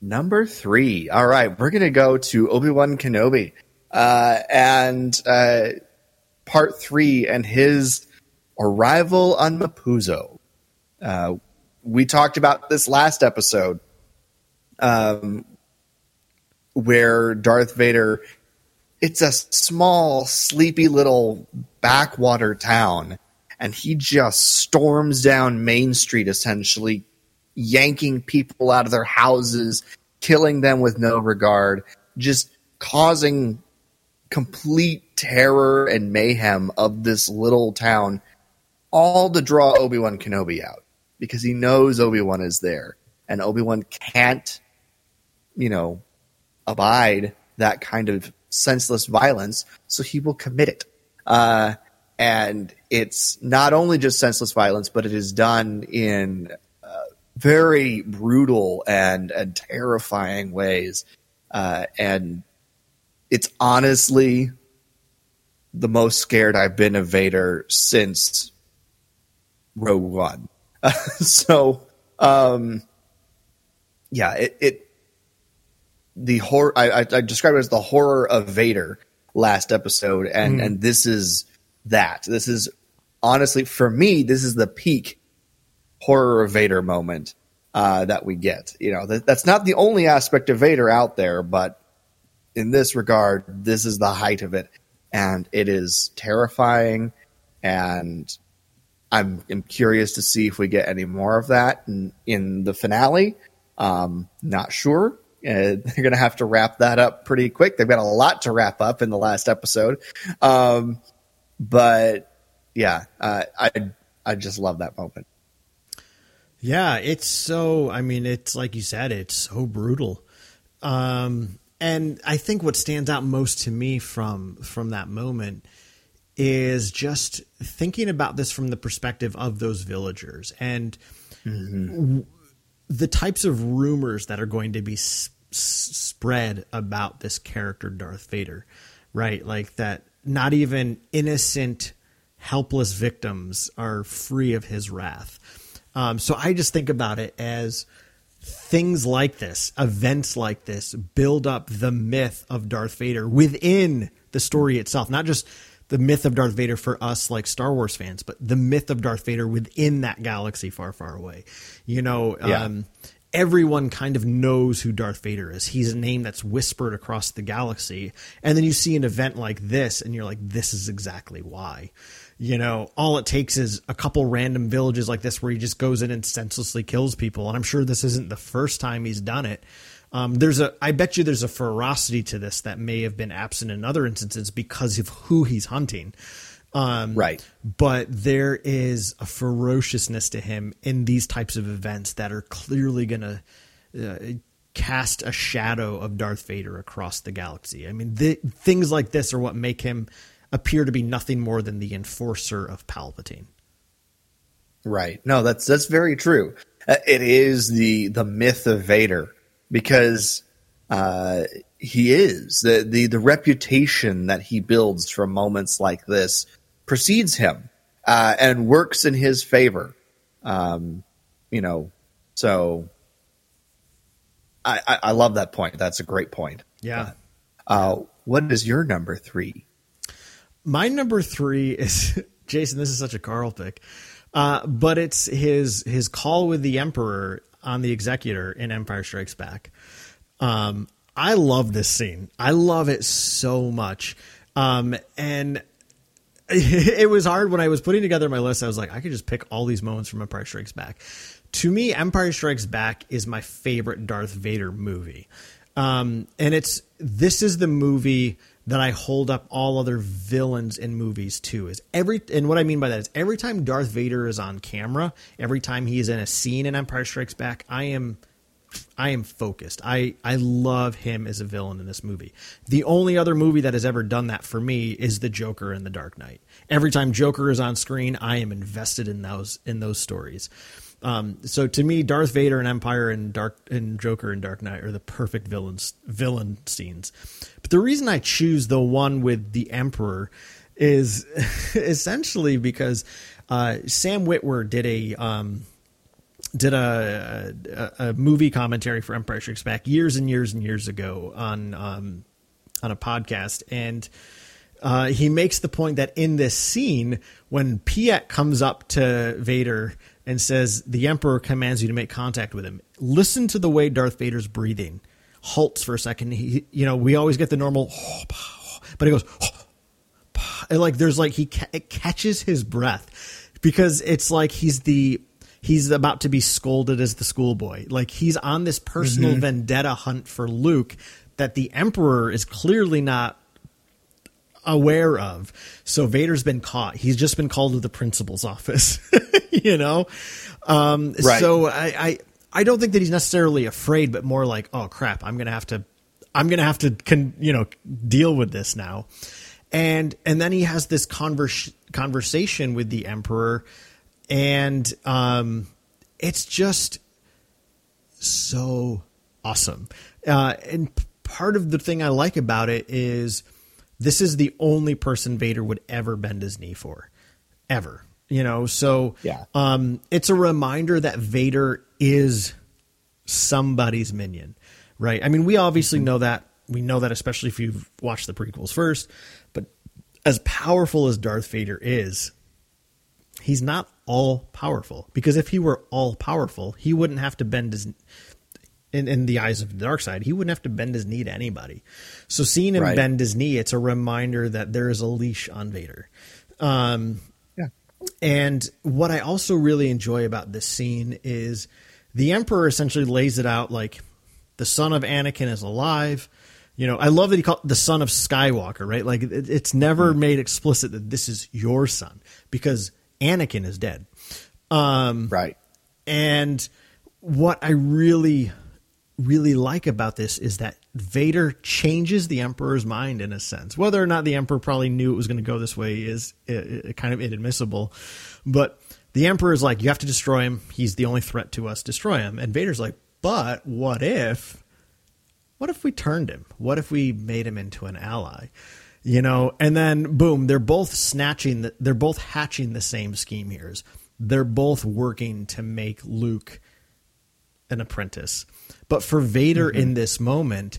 Number three. All right, we're gonna go to Obi Wan Kenobi, uh, and uh, part three, and his arrival on Mapuzo. Uh, we talked about this last episode, um, where Darth Vader. It's a small, sleepy little backwater town, and he just storms down Main Street, essentially yanking people out of their houses, killing them with no regard, just causing complete terror and mayhem of this little town, all to draw Obi Wan Kenobi out because he knows Obi Wan is there, and Obi Wan can't, you know, abide that kind of senseless violence, so he will commit it. Uh, and it's not only just senseless violence, but it is done in uh, very brutal and and terrifying ways. Uh, and it's honestly the most scared I've been of Vader since Rogue One. so, um, yeah, it, it the horror. I, I, I described it as the horror of Vader last episode, and mm. and this is that. This is honestly for me, this is the peak horror of Vader moment uh, that we get. You know, that, that's not the only aspect of Vader out there, but in this regard, this is the height of it, and it is terrifying and I'm, I'm curious to see if we get any more of that in, in the finale. Um, not sure. Uh, they're going to have to wrap that up pretty quick. They've got a lot to wrap up in the last episode. Um, but yeah, uh, I I just love that moment. Yeah, it's so. I mean, it's like you said, it's so brutal. Um, and I think what stands out most to me from from that moment is just thinking about this from the perspective of those villagers and mm-hmm. the types of rumors that are going to be spread about this character Darth Vader, right? Like that not even innocent helpless victims are free of his wrath. Um, so I just think about it as things like this, events like this, build up the myth of Darth Vader within the story itself, not just the myth of Darth Vader for us like Star Wars fans, but the myth of Darth Vader within that galaxy far, far away. You know, Yeah. um, everyone kind of knows who Darth Vader is. He's a name that's whispered across the galaxy. And then you see an event like this and you're like, this is exactly why. You know, all it takes is a couple random villages like this where he just goes in and senselessly kills people. And I'm sure this isn't the first time he's done it. Um, there's a, I bet you there's a ferocity to this that may have been absent in other instances because of who he's hunting. Um, Right. But there is a ferociousness to him in these types of events that are clearly going to uh, cast a shadow of Darth Vader across the galaxy. I mean, th- things like this are what make him appear to be nothing more than the enforcer of Palpatine. Right. No, that's that's very true. Uh, It is the the myth of Vader because uh, he is the, the the reputation that he builds from moments like this precedes him uh, and works in his favor. Um, you know, so I, I I love that point. That's a great point. Yeah. Uh, what is your number three? My number three is Jason. This is such a Carl pick, uh, but it's his his call with the Emperor on the Executor in Empire Strikes Back. Um, I love this scene. I love it so much, um, and it was hard when I was putting together my list. I was like, I could just pick all these moments from Empire Strikes Back. To me, Empire Strikes Back is my favorite Darth Vader movie. Um, and it's this is the movie that I hold up all other villains in movies to. Is every and what I mean by that is every time Darth Vader is on camera, every time he is in a scene in Empire Strikes Back, I am I am focused. I I love him as a villain in this movie. The only other movie that has ever done that for me is the Joker in The Dark Knight. Every time Joker is on screen, I am invested in those in those stories. Um, so to me, Darth Vader and Empire and Dark and Joker and Dark Knight are the perfect villains villain scenes. But the reason I choose the one with the Emperor is essentially because uh, Sam Witwer did a um, did a, a, a movie commentary for Empire Strikes Back years and years and years ago on um, on a podcast, and uh, he makes the point that in this scene, when Piett comes up to Vader and says the Emperor commands you to make contact with him, listen to the way Darth Vader's breathing halts for a second. He, you know, we always get the normal, but he goes. And like there's like he ca- it catches his breath because it's like he's the he's about to be scolded as the schoolboy. Like he's on this personal mm-hmm. vendetta hunt for Luke that the Emperor is clearly not aware of. So Vader's been caught. He's just been called to the principal's office. you know? Um Right. so I, I I don't think that he's necessarily afraid, but more like, oh crap, I'm gonna have to I'm gonna have to con, you know deal with this now. And and then he has this convers- conversation with the Emperor and um it's just so awesome. Uh, and part of the thing I like about it is this is the only person Vader would ever bend his knee for, ever. You know, so Yeah. um, it's a reminder that Vader is somebody's minion, right? I mean, we obviously know that. We know that, especially if you've watched the prequels first. But as powerful as Darth Vader is, he's not all powerful because if he were all powerful, he wouldn't have to bend his in, in the eyes of the dark side, he wouldn't have to bend his knee to anybody. So seeing him Right. bend his knee, it's a reminder that there is a leash on Vader. Um, Yeah. and what I also really enjoy about this scene is the Emperor essentially lays it out like the son of Anakin is alive. You know, I love that he called the son of Skywalker, right? Like it, it's never made explicit that this is your son because Anakin is dead. Um, Right. and what I really, really like about this is that Vader changes the Emperor's mind in a sense. Whether or not the Emperor probably knew it was going to go this way is kind of inadmissible. But the Emperor is like, you have to destroy him. He's the only threat to us. Destroy him. And Vader's like, but what if? What if we turned him? What if we made him into an ally? You know, and then boom, they're both snatching. The, they're both hatching the same scheme here. They're both working to make Luke an apprentice. But for Vader mm-hmm. in this moment,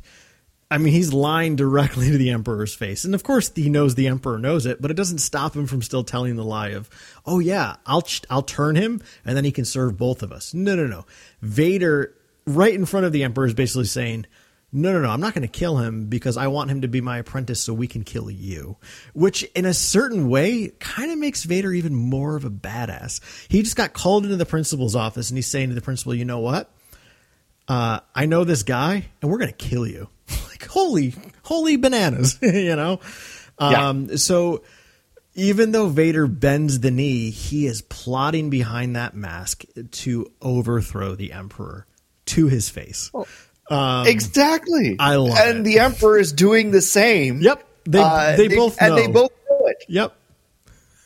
I mean, he's lying directly to the Emperor's face. And of course, he knows the Emperor knows it, but it doesn't stop him from still telling the lie of, oh, yeah, I'll, ch- I'll turn him and then he can serve both of us. No, no, no. Vader, right in front of the Emperor, is basically saying, no, no, no, I'm not going to kill him because I want him to be my apprentice so we can kill you. Which, in a certain way, kind of makes Vader even more of a badass. He just got called into the principal's office and he's saying to the principal, you know what? Uh, I know this guy and we're going to kill you. like, holy, holy bananas, you know? Um, So even though Vader bends the knee, he is plotting behind that mask to overthrow the Emperor to his face. exactly. I love and it. the Emperor is doing the same. Yep. They, Uh, they both and they both know it. Yep.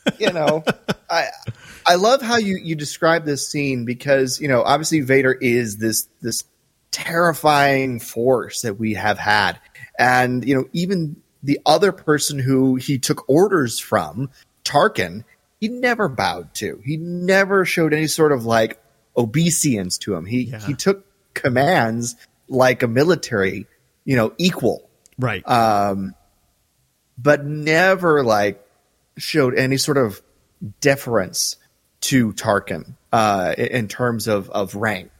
you know i i love how you you describe this scene because you know obviously vader is this this terrifying force that we have had and you know even the other person who he took orders from tarkin he never bowed to he never showed any sort of like obeisance to him he Yeah. he took commands like a military you know equal Right. Um but never like showed any sort of deference to Tarkin uh, in- in terms of of rank.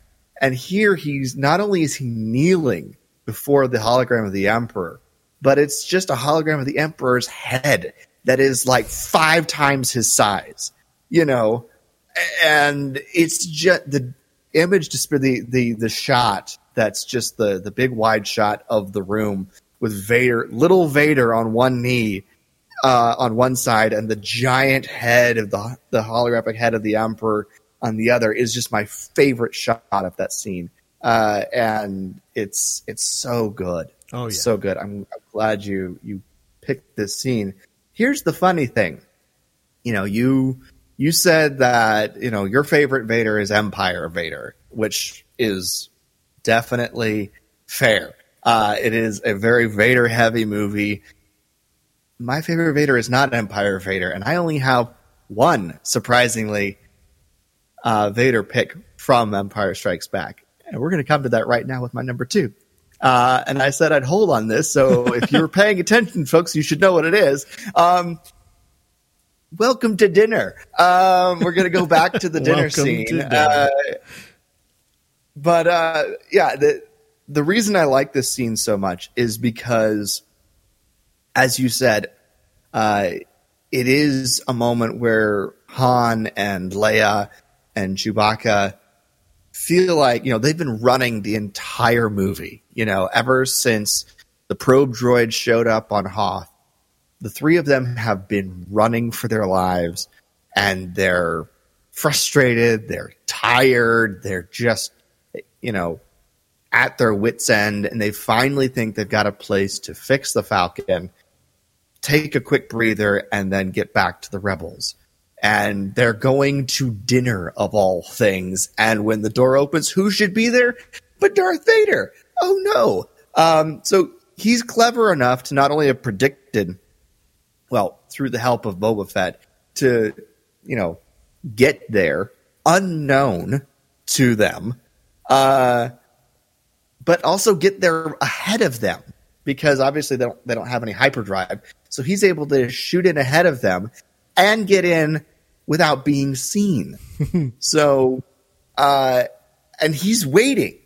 And here he's not only is he kneeling before the hologram of the Emperor, but it's just a hologram of the Emperor's head that is like five times his size. You know, and it's just the image for the the the shot that's just the the big wide shot of the room with Vader, little Vader on one knee uh, on one side, and the giant head of the the holographic head of the Emperor on the other is just my favorite shot of that scene. Uh, and it's it's so good. Oh, yeah. so good. I'm, I'm glad you you picked this scene. Here's the funny thing you know, you you said that you know your favorite Vader is Empire Vader, which is definitely fair. Uh, it is a very Vader heavy movie. My favorite Vader is not Empire Vader, and I only have one surprisingly uh, Vader pick from Empire Strikes Back, and we're going to come to that right now with my number two. Uh, and I said I'd hold on this, so if you were paying attention, folks, you should know what it is. Um, welcome to dinner. Um, we're going to go back to the dinner scene. dinner. Uh, but uh, yeah, the the reason I like this scene so much is because, as you said, uh, it is a moment where Han and Leia and Chewbacca feel like you know they've been running the entire movie. You know, ever since the probe droid showed up on Hoth, the three of them have been running for their lives, and they're frustrated, they're tired, they're just you know at their wits end, and they finally think they've got a place to fix the Falcon, take a quick breather, and then get back to the rebels and they're going to dinner of all things. And when the door opens, who should be there but Darth Vader? Oh no! Um, so he's clever enough to not only have predicted, well, through the help of Boba Fett, to you know get there unknown to them, uh, but also get there ahead of them because obviously they don't they don't have any hyperdrive. So he's able to shoot in ahead of them and get in without being seen. so, uh, and he's waiting.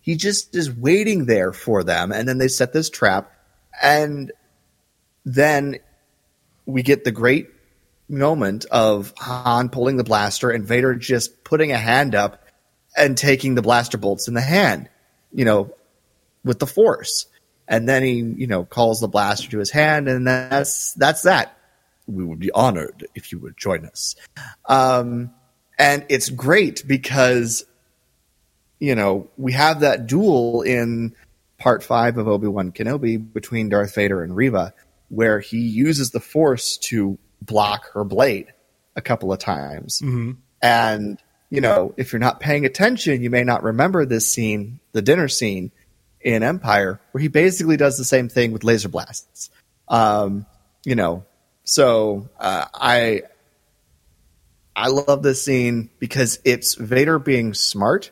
He just is waiting there for them, and then they set this trap, and then we get the great moment of Han pulling the blaster and Vader just putting a hand up and taking the blaster bolts in the hand, you know, with the Force. And then he, you know, calls the blaster to his hand, and that's that's that. We would be honored if you would join us. Um, and it's great because, you know, we have that duel in part five of Obi Wan Kenobi between Darth Vader and Reva, where he uses the Force to block her blade a couple of times. And, you know, if you're not paying attention, you may not remember this scene, the dinner scene in Empire, where he basically does the same thing with laser blasts. Um, you know, so uh, I I love this scene because it's Vader being smart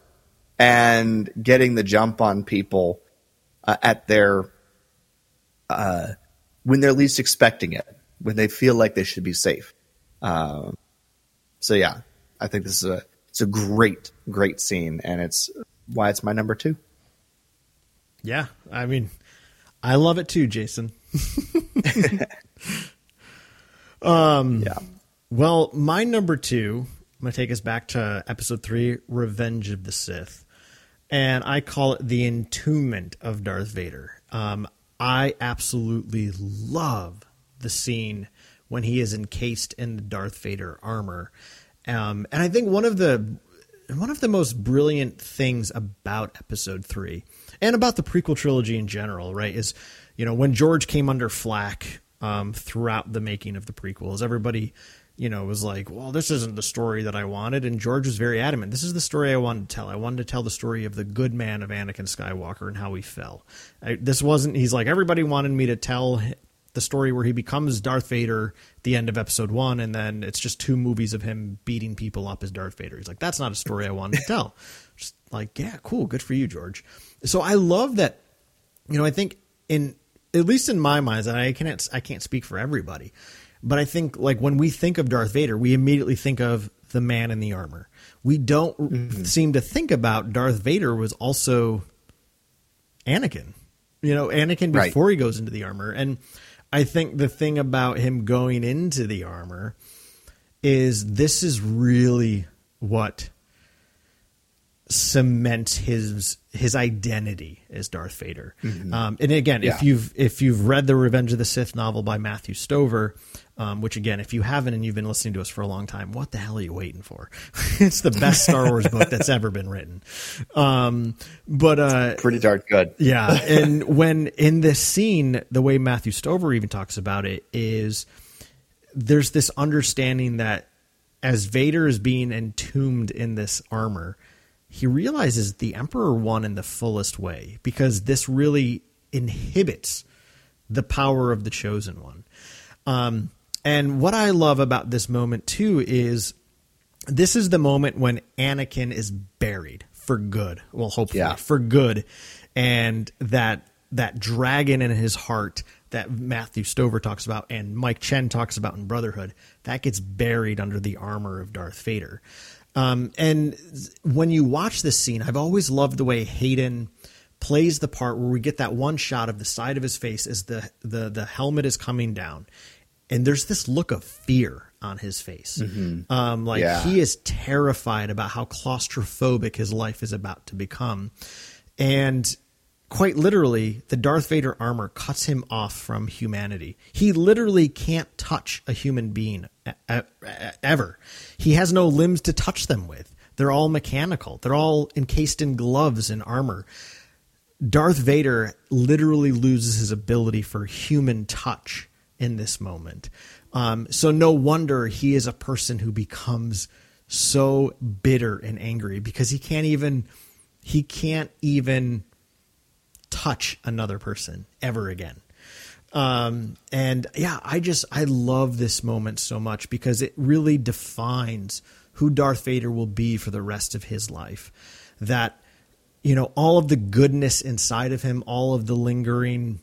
and getting the jump on people uh, at their uh, when they're least expecting it, when they feel like they should be safe. Um, so yeah, I think this is a it's a great great scene, and it's why it's my number two. Yeah, I mean, I love it too, Jason. um, Yeah. Well, my number two, I'm going to take us back to episode three, Revenge of the Sith. And I call it the entombment of Darth Vader. Um, I absolutely love the scene when he is encased in the Darth Vader armor. Um, and I think one of the one of the most brilliant things about episode three and about the prequel trilogy in general, right, is you know when George came under flack um, throughout the making of the prequels, everybody you know was like, well, this isn't the story that I wanted, and George was very adamant. This is the story I wanted to tell. I wanted to tell the story of the good man of Anakin Skywalker and how he fell. I, this wasn't. He's like everybody wanted me to tell the story where he becomes Darth Vader the end of episode one, and then it's just two movies of him beating people up as Darth Vader. He's like, that's not a story I wanted to tell. just like, yeah, cool, good for you, George. So I love that. You know, I think in at least in my mind, and I can't I can't speak for everybody, but I think like when we think of Darth Vader, we immediately think of the man in the armor. We don't mm-hmm. seem to think about Darth Vader was also Anakin. You know, Anakin before right. he goes into the armor. And I think the thing about him going into the armor is this is really what cements his his identity as Darth Vader. Mm-hmm. Um, and again, yeah. if you've if you've read the Revenge of the Sith novel by Matthew Stover, um, which again, if you haven't and you've been listening to us for a long time, what the hell are you waiting for? it's the best Star Wars book that's ever been written. Um, but uh, pretty darn good. yeah, and when in this scene, the way Matthew Stover even talks about it is there's this understanding that as Vader is being entombed in this armor he realizes the emperor won in the fullest way because this really inhibits the power of the chosen one. Um, and what I love about this moment too is this is the moment when Anakin is buried for good. Well, hopefully yeah. for good, and that that dragon in his heart that Matthew Stover talks about and Mike Chen talks about in Brotherhood that gets buried under the armor of Darth Vader. Um, and when you watch this scene, I've always loved the way Hayden plays the part where we get that one shot of the side of his face as the the the helmet is coming down, and there's this look of fear on his face. Mm-hmm. Um, like yeah. he is terrified about how claustrophobic his life is about to become, and quite literally, the Darth Vader armor cuts him off from humanity. He literally can't touch a human being ever. He has no limbs to touch them with. They're all mechanical. They're all encased in gloves and armor. Darth Vader literally loses his ability for human touch in this moment. Um, so no wonder he is a person who becomes so bitter and angry because he can't even he can't even touch another person ever again. Um, and yeah, I just, I love this moment so much because it really defines who Darth Vader will be for the rest of his life. That, you know, all of the goodness inside of him, all of the lingering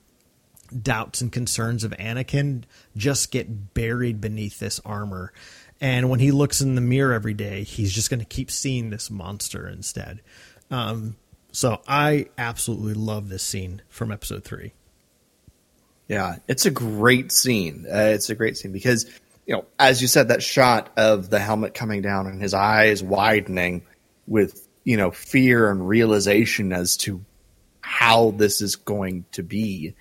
doubts and concerns of Anakin just get buried beneath this armor. And when he looks in the mirror every day, he's just going to keep seeing this monster instead. Um, so I absolutely love this scene from episode three. Yeah, it's a great scene. Uh, it's a great scene because, you know, as you said, that shot of the helmet coming down and his eyes widening with, you know, fear and realization as to how this is going to be.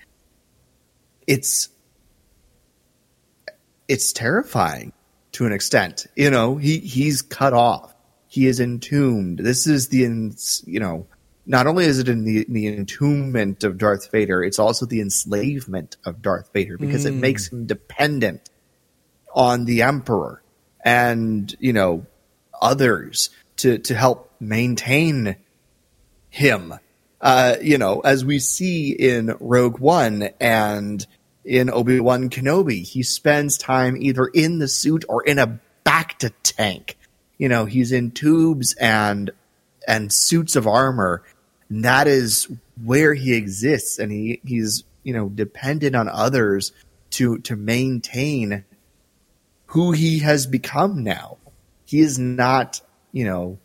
It's it's terrifying to an extent. You know, he he's cut off. He is entombed. This is the you know not only is it in the, the entombment of Darth Vader, it's also the enslavement of Darth Vader because mm. it makes him dependent on the Emperor and, you know, others to, to help maintain him. Uh, you know, as we see in Rogue One and in Obi Wan Kenobi, he spends time either in the suit or in a bacta tank. You know, he's in tubes and and suits of armor. That is where he exists, and he he's you know dependent on others to to maintain who he has become now. He is not, you know,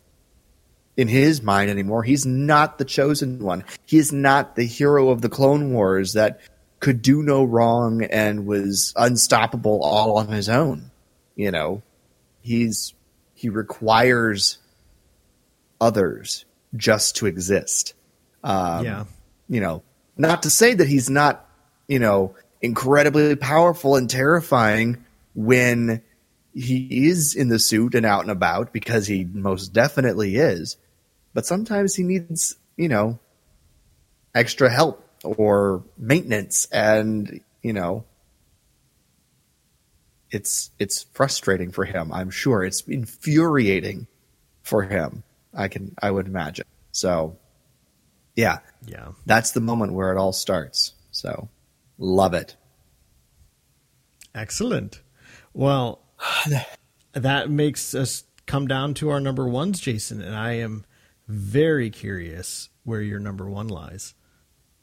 in his mind anymore. He's not the chosen one. He is not the hero of the Clone Wars that could do no wrong and was unstoppable all on his own. You know, he's he requires others just to exist. Um, yeah. You know, not to say that he's not, you know, incredibly powerful and terrifying when he is in the suit and out and about because he most definitely is. But sometimes he needs, you know, extra help or maintenance and, you know, it's it's frustrating for him, I'm sure. It's infuriating for him. I can I would imagine. So yeah. Yeah. That's the moment where it all starts. So love it. Excellent. Well, that makes us come down to our number ones, Jason, and I am very curious where your number one lies.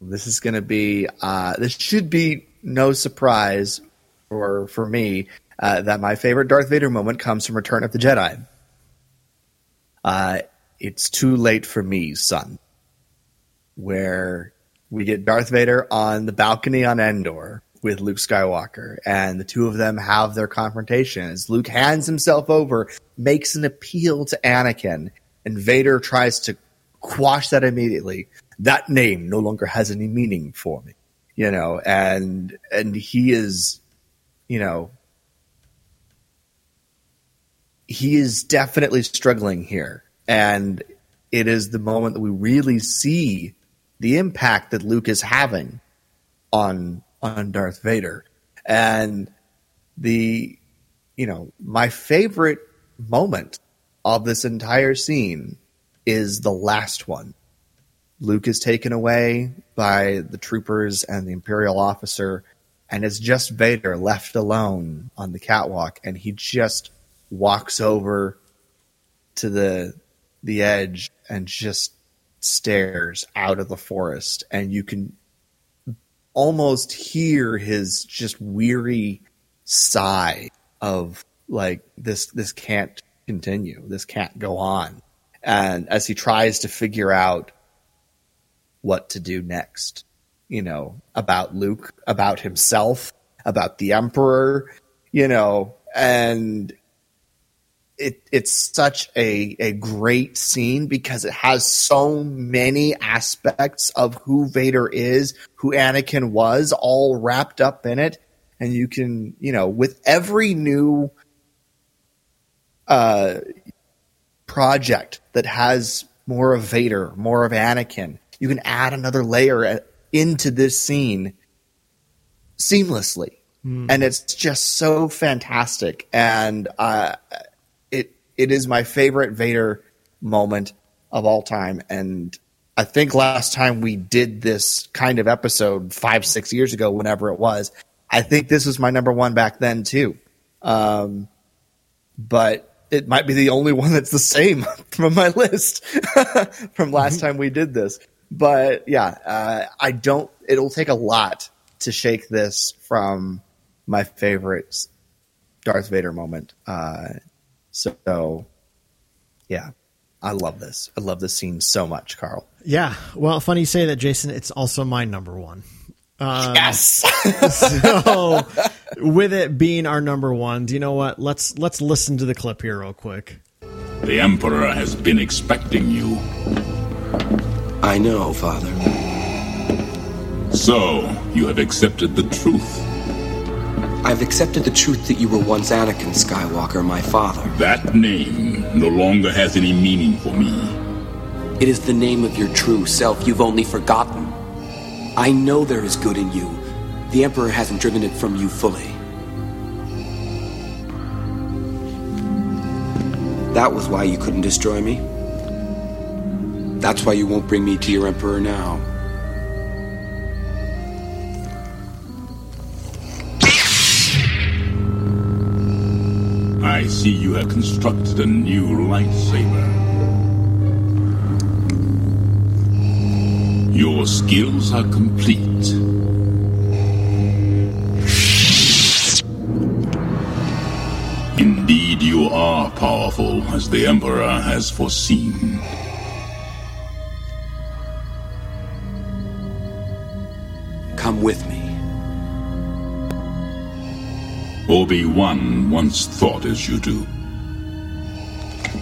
This is going to be. Uh, this should be no surprise for for me uh, that my favorite Darth Vader moment comes from Return of the Jedi. Uh, it's too late for me, son. Where we get Darth Vader on the balcony on Endor with Luke Skywalker, and the two of them have their confrontation. As Luke hands himself over, makes an appeal to Anakin, and Vader tries to quash that immediately. That name no longer has any meaning for me, you know, and and he is, you know, he is definitely struggling here, and it is the moment that we really see the impact that Luke is having on on Darth Vader. And the, you know, my favorite moment of this entire scene is the last one. Luke is taken away by the troopers and the Imperial officer, and it's just Vader left alone on the catwalk, and he just walks over to the the edge and just stares out of the forest, and you can almost hear his just weary sigh of like this this can't continue. This can't go on. And as he tries to figure out what to do next you know about luke about himself about the emperor you know and it it's such a a great scene because it has so many aspects of who Vader is, who Anakin was, all wrapped up in it. And you can, you know, with every new uh, project that has more of Vader, more of Anakin, you can add another layer into this scene seamlessly. Mm. And it's just so fantastic. And uh, it is my favorite Vader moment of all time. And I think last time we did this kind of episode five, six years ago, whenever it was, I think this was my number one back then too. Um, but it might be the only one that's the same from my list from last time we did this. But yeah, uh, I don't, it'll take a lot to shake this from my favorite Darth Vader moment. Uh, so, yeah, I love this. I love this scene so much, Carl. Yeah. Well, funny you say that, Jason. It's also my number one. Um, yes. so, with it being our number one, do you know what? Let's let's listen to the clip here real quick. The Emperor has been expecting you. I know, Father. So, you have accepted the truth. I've accepted the truth that you were once Anakin Skywalker, my father. That name no longer has any meaning for me. It is the name of your true self you've only forgotten. I know there is good in you. The Emperor hasn't driven it from you fully. That was why you couldn't destroy me. That's why you won't bring me to your Emperor now. See you have constructed a new lightsaber. Your skills are complete. Indeed, you are powerful, as the Emperor has foreseen. Obi-Wan once thought as you do.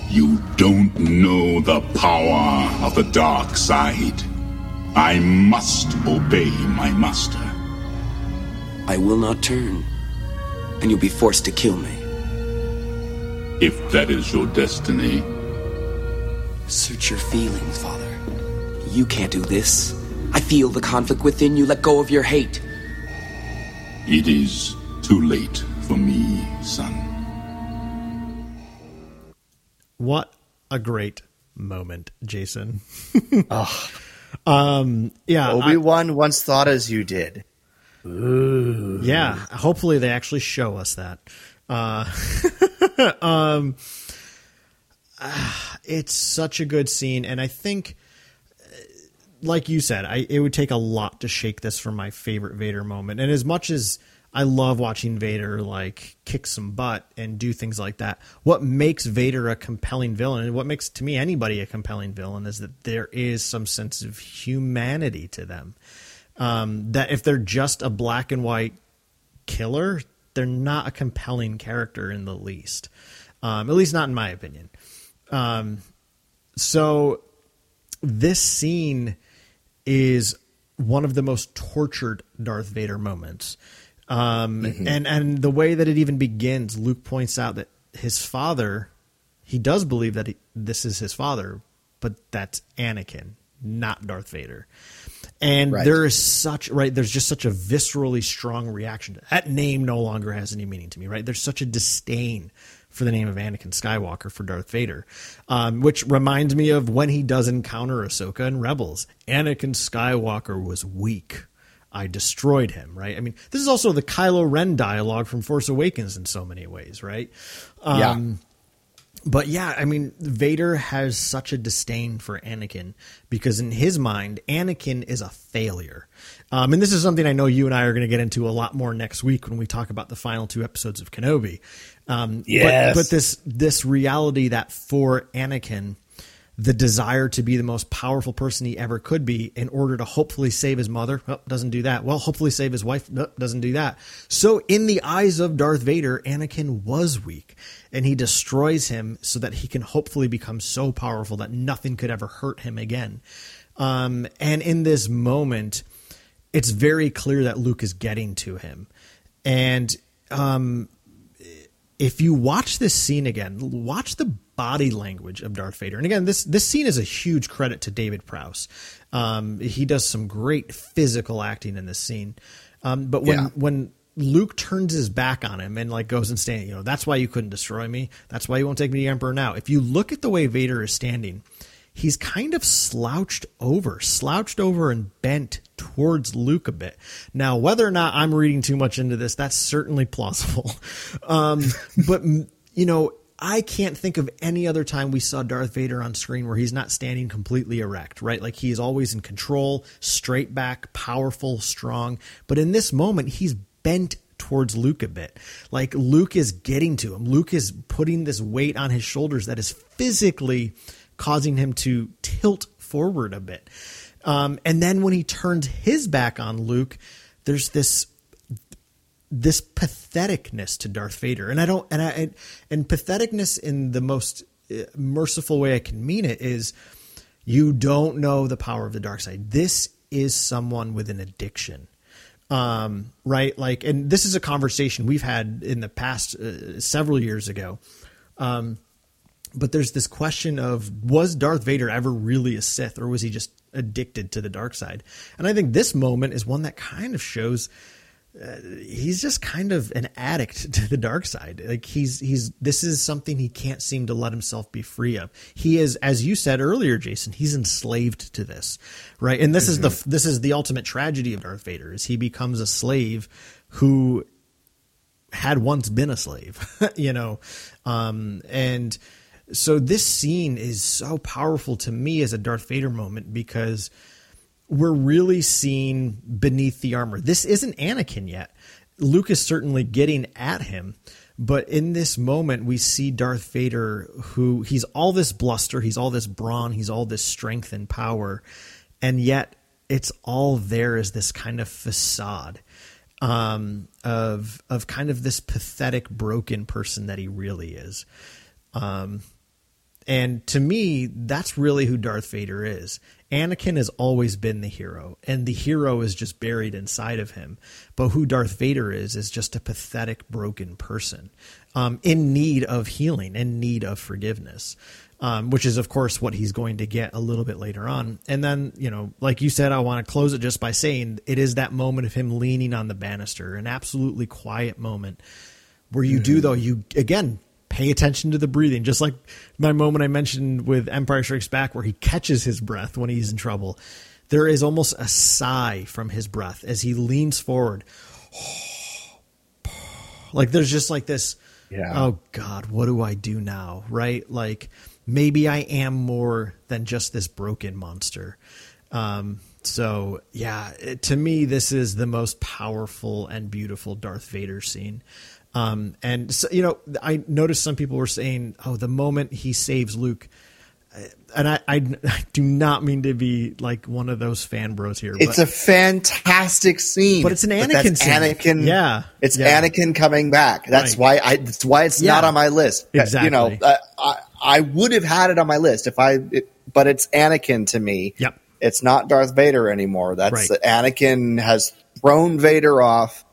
You don't know the power of the dark side. I must obey my master. I will not turn, and you'll be forced to kill me. If that is your destiny, Search your feelings, Father. You can't do this. I feel the conflict within you. Let go of your hate. it is too late for me, son. What a great moment, Jason. Um, yeah, Obi Wan once thought as you did. yeah. Hopefully, they actually show us that. Uh, um, ah, it's such a good scene, and I think, uh, like you said, I it would take a lot to shake this from my favorite Vader moment. And as much as I love watching Vader like kick some butt and do things like that, what makes Vader a compelling villain, and what makes to me anybody a compelling villain, is that there is some sense of humanity to them. Um, that if they're just a black and white killer, they're not a compelling character in the least. Um, at least not in my opinion. Um, so this scene is one of the most tortured Darth Vader moments. Um, and, and the way that it even begins, Luke points out that his father, he does believe that he, this is his father, but that's Anakin, not Darth Vader. And Right. there is such right. There's just such a viscerally strong reaction. That name no longer has any meaning to me. Right. There's such a disdain for the name of Anakin Skywalker for Darth Vader, um, which reminds me of when he does encounter Ahsoka in Rebels. Anakin Skywalker was weak. I destroyed him. Right. I mean, this is also the Kylo Ren dialogue from Force Awakens in so many ways. Right. yeah. But yeah, I mean, Vader has such a disdain for Anakin because in his mind, Anakin is a failure. Um, and this is something I know you and I are going to get into a lot more next week when we talk about the final two episodes of Kenobi. Um, Yes. but, but this this reality that for Anakin, the desire to be the most powerful person he ever could be in order to hopefully save his mother. Well, doesn't do that. Well, hopefully save his wife. Nope, doesn't do that. So, in the eyes of Darth Vader, Anakin was weak, and he destroys him so that he can hopefully become so powerful that nothing could ever hurt him again. Um, and in this moment, it's very clear that Luke is getting to him, and um, if you watch this scene again, watch the body language of Darth Vader. And again, this this scene is a huge credit to David Prowse. Um, he does some great physical acting in this scene. Um, but when Yeah. when Luke turns his back on him and like goes and stands, you know, that's why you couldn't destroy me. That's why you won't take me to the Emperor now. If you look at the way Vader is standing, he's kind of slouched over, slouched over and bent towards Luke a bit. Now, whether or not I'm reading too much into this, that's certainly plausible. Um, but, you know, I can't think of any other time we saw Darth Vader on screen where he's not standing completely erect, right? Like he is always in control, straight back, powerful, strong. But in this moment, he's bent towards Luke a bit. Like Luke is getting to him. Luke is putting this weight on his shoulders that is physically causing him to tilt forward a bit. Um, and then when he turns his back on Luke, there's this this patheticness to Darth Vader, and I don't, and I, and, patheticness in the most uh, merciful way I can mean it is, you don't know the power of the dark side. This is someone with an addiction, um, right? Like, and this is a conversation we've had in the past uh, several years ago. Um, but there's this question of was Darth Vader ever really a Sith, or was he just addicted to the dark side? And I think this moment is one that kind of shows he's just kind of an addict to the dark side. Like he's he's this is something he can't seem to let himself be free of. He is, as you said earlier, Jason, he's enslaved to this, right? And this is the this is the ultimate tragedy of Darth Vader is he becomes a slave who had once been a slave, you know, um, and so this scene is so powerful to me as a Darth Vader moment because we're really seeing beneath the armor. This isn't Anakin yet. Luke is certainly getting at him, but in this moment we see Darth Vader who he's all this bluster, he's all this brawn, he's all this strength and power, and yet it's all there as this kind of facade um, of of kind of this pathetic, broken person that he really is. Um, and to me, that's really who Darth Vader is. Anakin has always been the hero, and the hero is just buried inside of him. But who Darth Vader is, is just a pathetic, broken person um, in need of healing, in need of forgiveness um, which is, of course, what he's going to get a little bit later on. And then, you know, like you said, I want to close it just by saying it is that moment of him leaning on the banister, an absolutely quiet moment where you mm-hmm. do, though, you again pay attention to the breathing, just like my moment I mentioned with Empire Strikes Back, where he catches his breath when he's in trouble. There is almost a sigh from his breath as he leans forward. Like there's just like this, yeah. oh God, what do I do now? Right? Like, maybe I am more than just this broken monster. Um, so yeah, it, to me, this is the most powerful and beautiful Darth Vader scene. Um, and so, you know, I noticed some people were saying, "Oh, the moment he saves Luke," uh, and I, I, I do not mean to be like one of those fan bros here. It's a fantastic scene, but it's an Anakin scene. Anakin, yeah, it's yeah. Anakin coming back. That's right. why I. That's why it's yeah. not on my list. Exactly. You know, uh, I, I would have had it on my list if I, it, but it's Anakin to me. Yep. It's not Darth Vader anymore. That's right. Anakin has thrown Vader off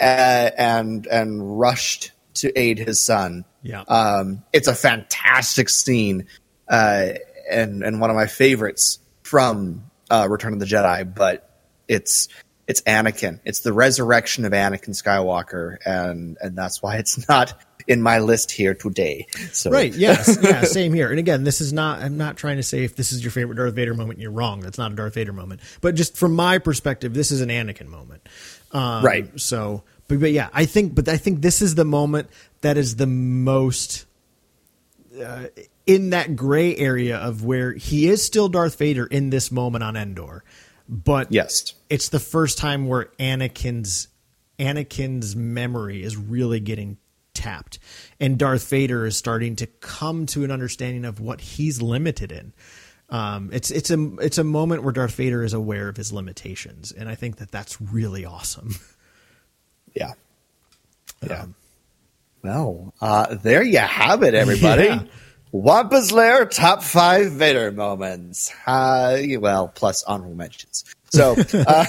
and and rushed to aid his son. Yeah. Um, it's a fantastic scene, uh, and and one of my favorites from uh, Return of the Jedi. But it's it's Anakin. It's the resurrection of Anakin Skywalker, and and that's why it's not in my list here today. So. Right. Yes. yeah. Same here. And again, this is not. I'm not trying to say if this is your favorite Darth Vader moment, you're wrong. That's not a Darth Vader moment. But just from my perspective, this is an Anakin moment. Um, right. So, but, but yeah, I think. But I think this is the moment that is the most. Uh, in that gray area of where he is still Darth Vader in this moment on Endor, but yes, it's the first time where Anakin's Anakin's memory is really getting tapped. And Darth Vader is starting to come to an understanding of what he's limited in. Um, it's it's a it's a moment where Darth Vader is aware of his limitations, and I think that that's really awesome. Yeah, yeah. Um, well, uh, there you have it, everybody. Yeah. Wampa's Lair top five Vader moments. Uh, well, plus honorable mentions. So uh,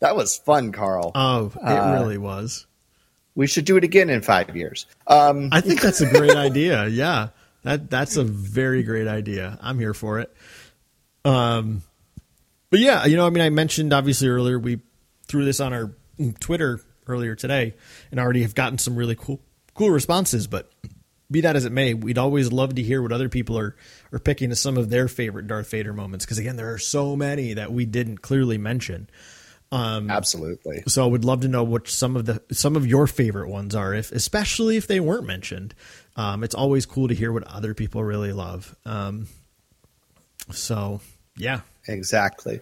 that was fun, Carl. Oh, it uh, really was. We should do it again in five years. Um, I think that's a great idea. Yeah, that that's a very great idea. I'm here for it. Um, but yeah, you know, I mean, I mentioned obviously earlier we threw this on our Twitter earlier today, and already have gotten some really cool cool responses. But be that as it may, we'd always love to hear what other people are are picking as some of their favorite Darth Vader moments because again, there are so many that we didn't clearly mention. Um, Absolutely. So I would love to know what some of the some of your favorite ones are, if especially if they weren't mentioned. Um, it's always cool to hear what other people really love. Um, so yeah, exactly.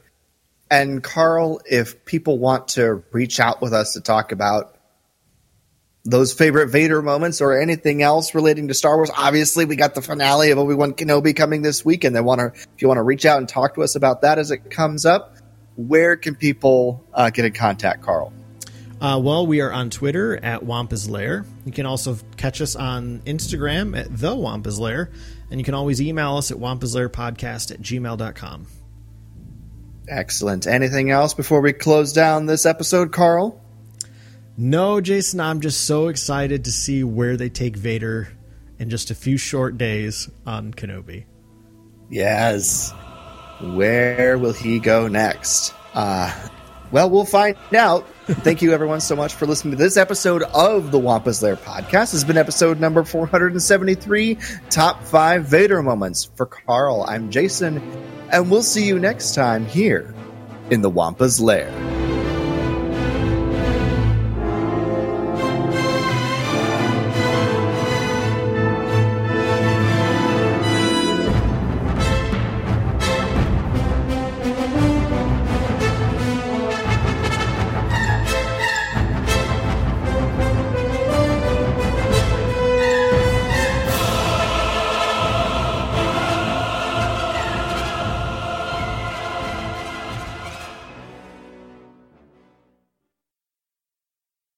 And Carl, if people want to reach out with us to talk about those favorite Vader moments or anything else relating to Star Wars, obviously we got the finale of Obi Wan Kenobi coming this week, and they want to if you want to reach out and talk to us about that as it comes up where can people uh, get in contact, Carl? Uh, well, we are on Twitter at Wampa's Lair. You can also catch us on Instagram at The Wampa's Lair. And you can always email us at wampaslairpodcast at gmail.com. Excellent. Anything else before we close down this episode, Carl? No, Jason, I'm just so excited to see where they take Vader in just a few short days on Kenobi. Yes. Where will he go next? Uh, well, we'll find out. Thank you, everyone, so much for listening to this episode of the Wampa's Lair podcast. This has been episode number 473 Top 5 Vader Moments. For Carl, I'm Jason, and we'll see you next time here in the Wampa's Lair.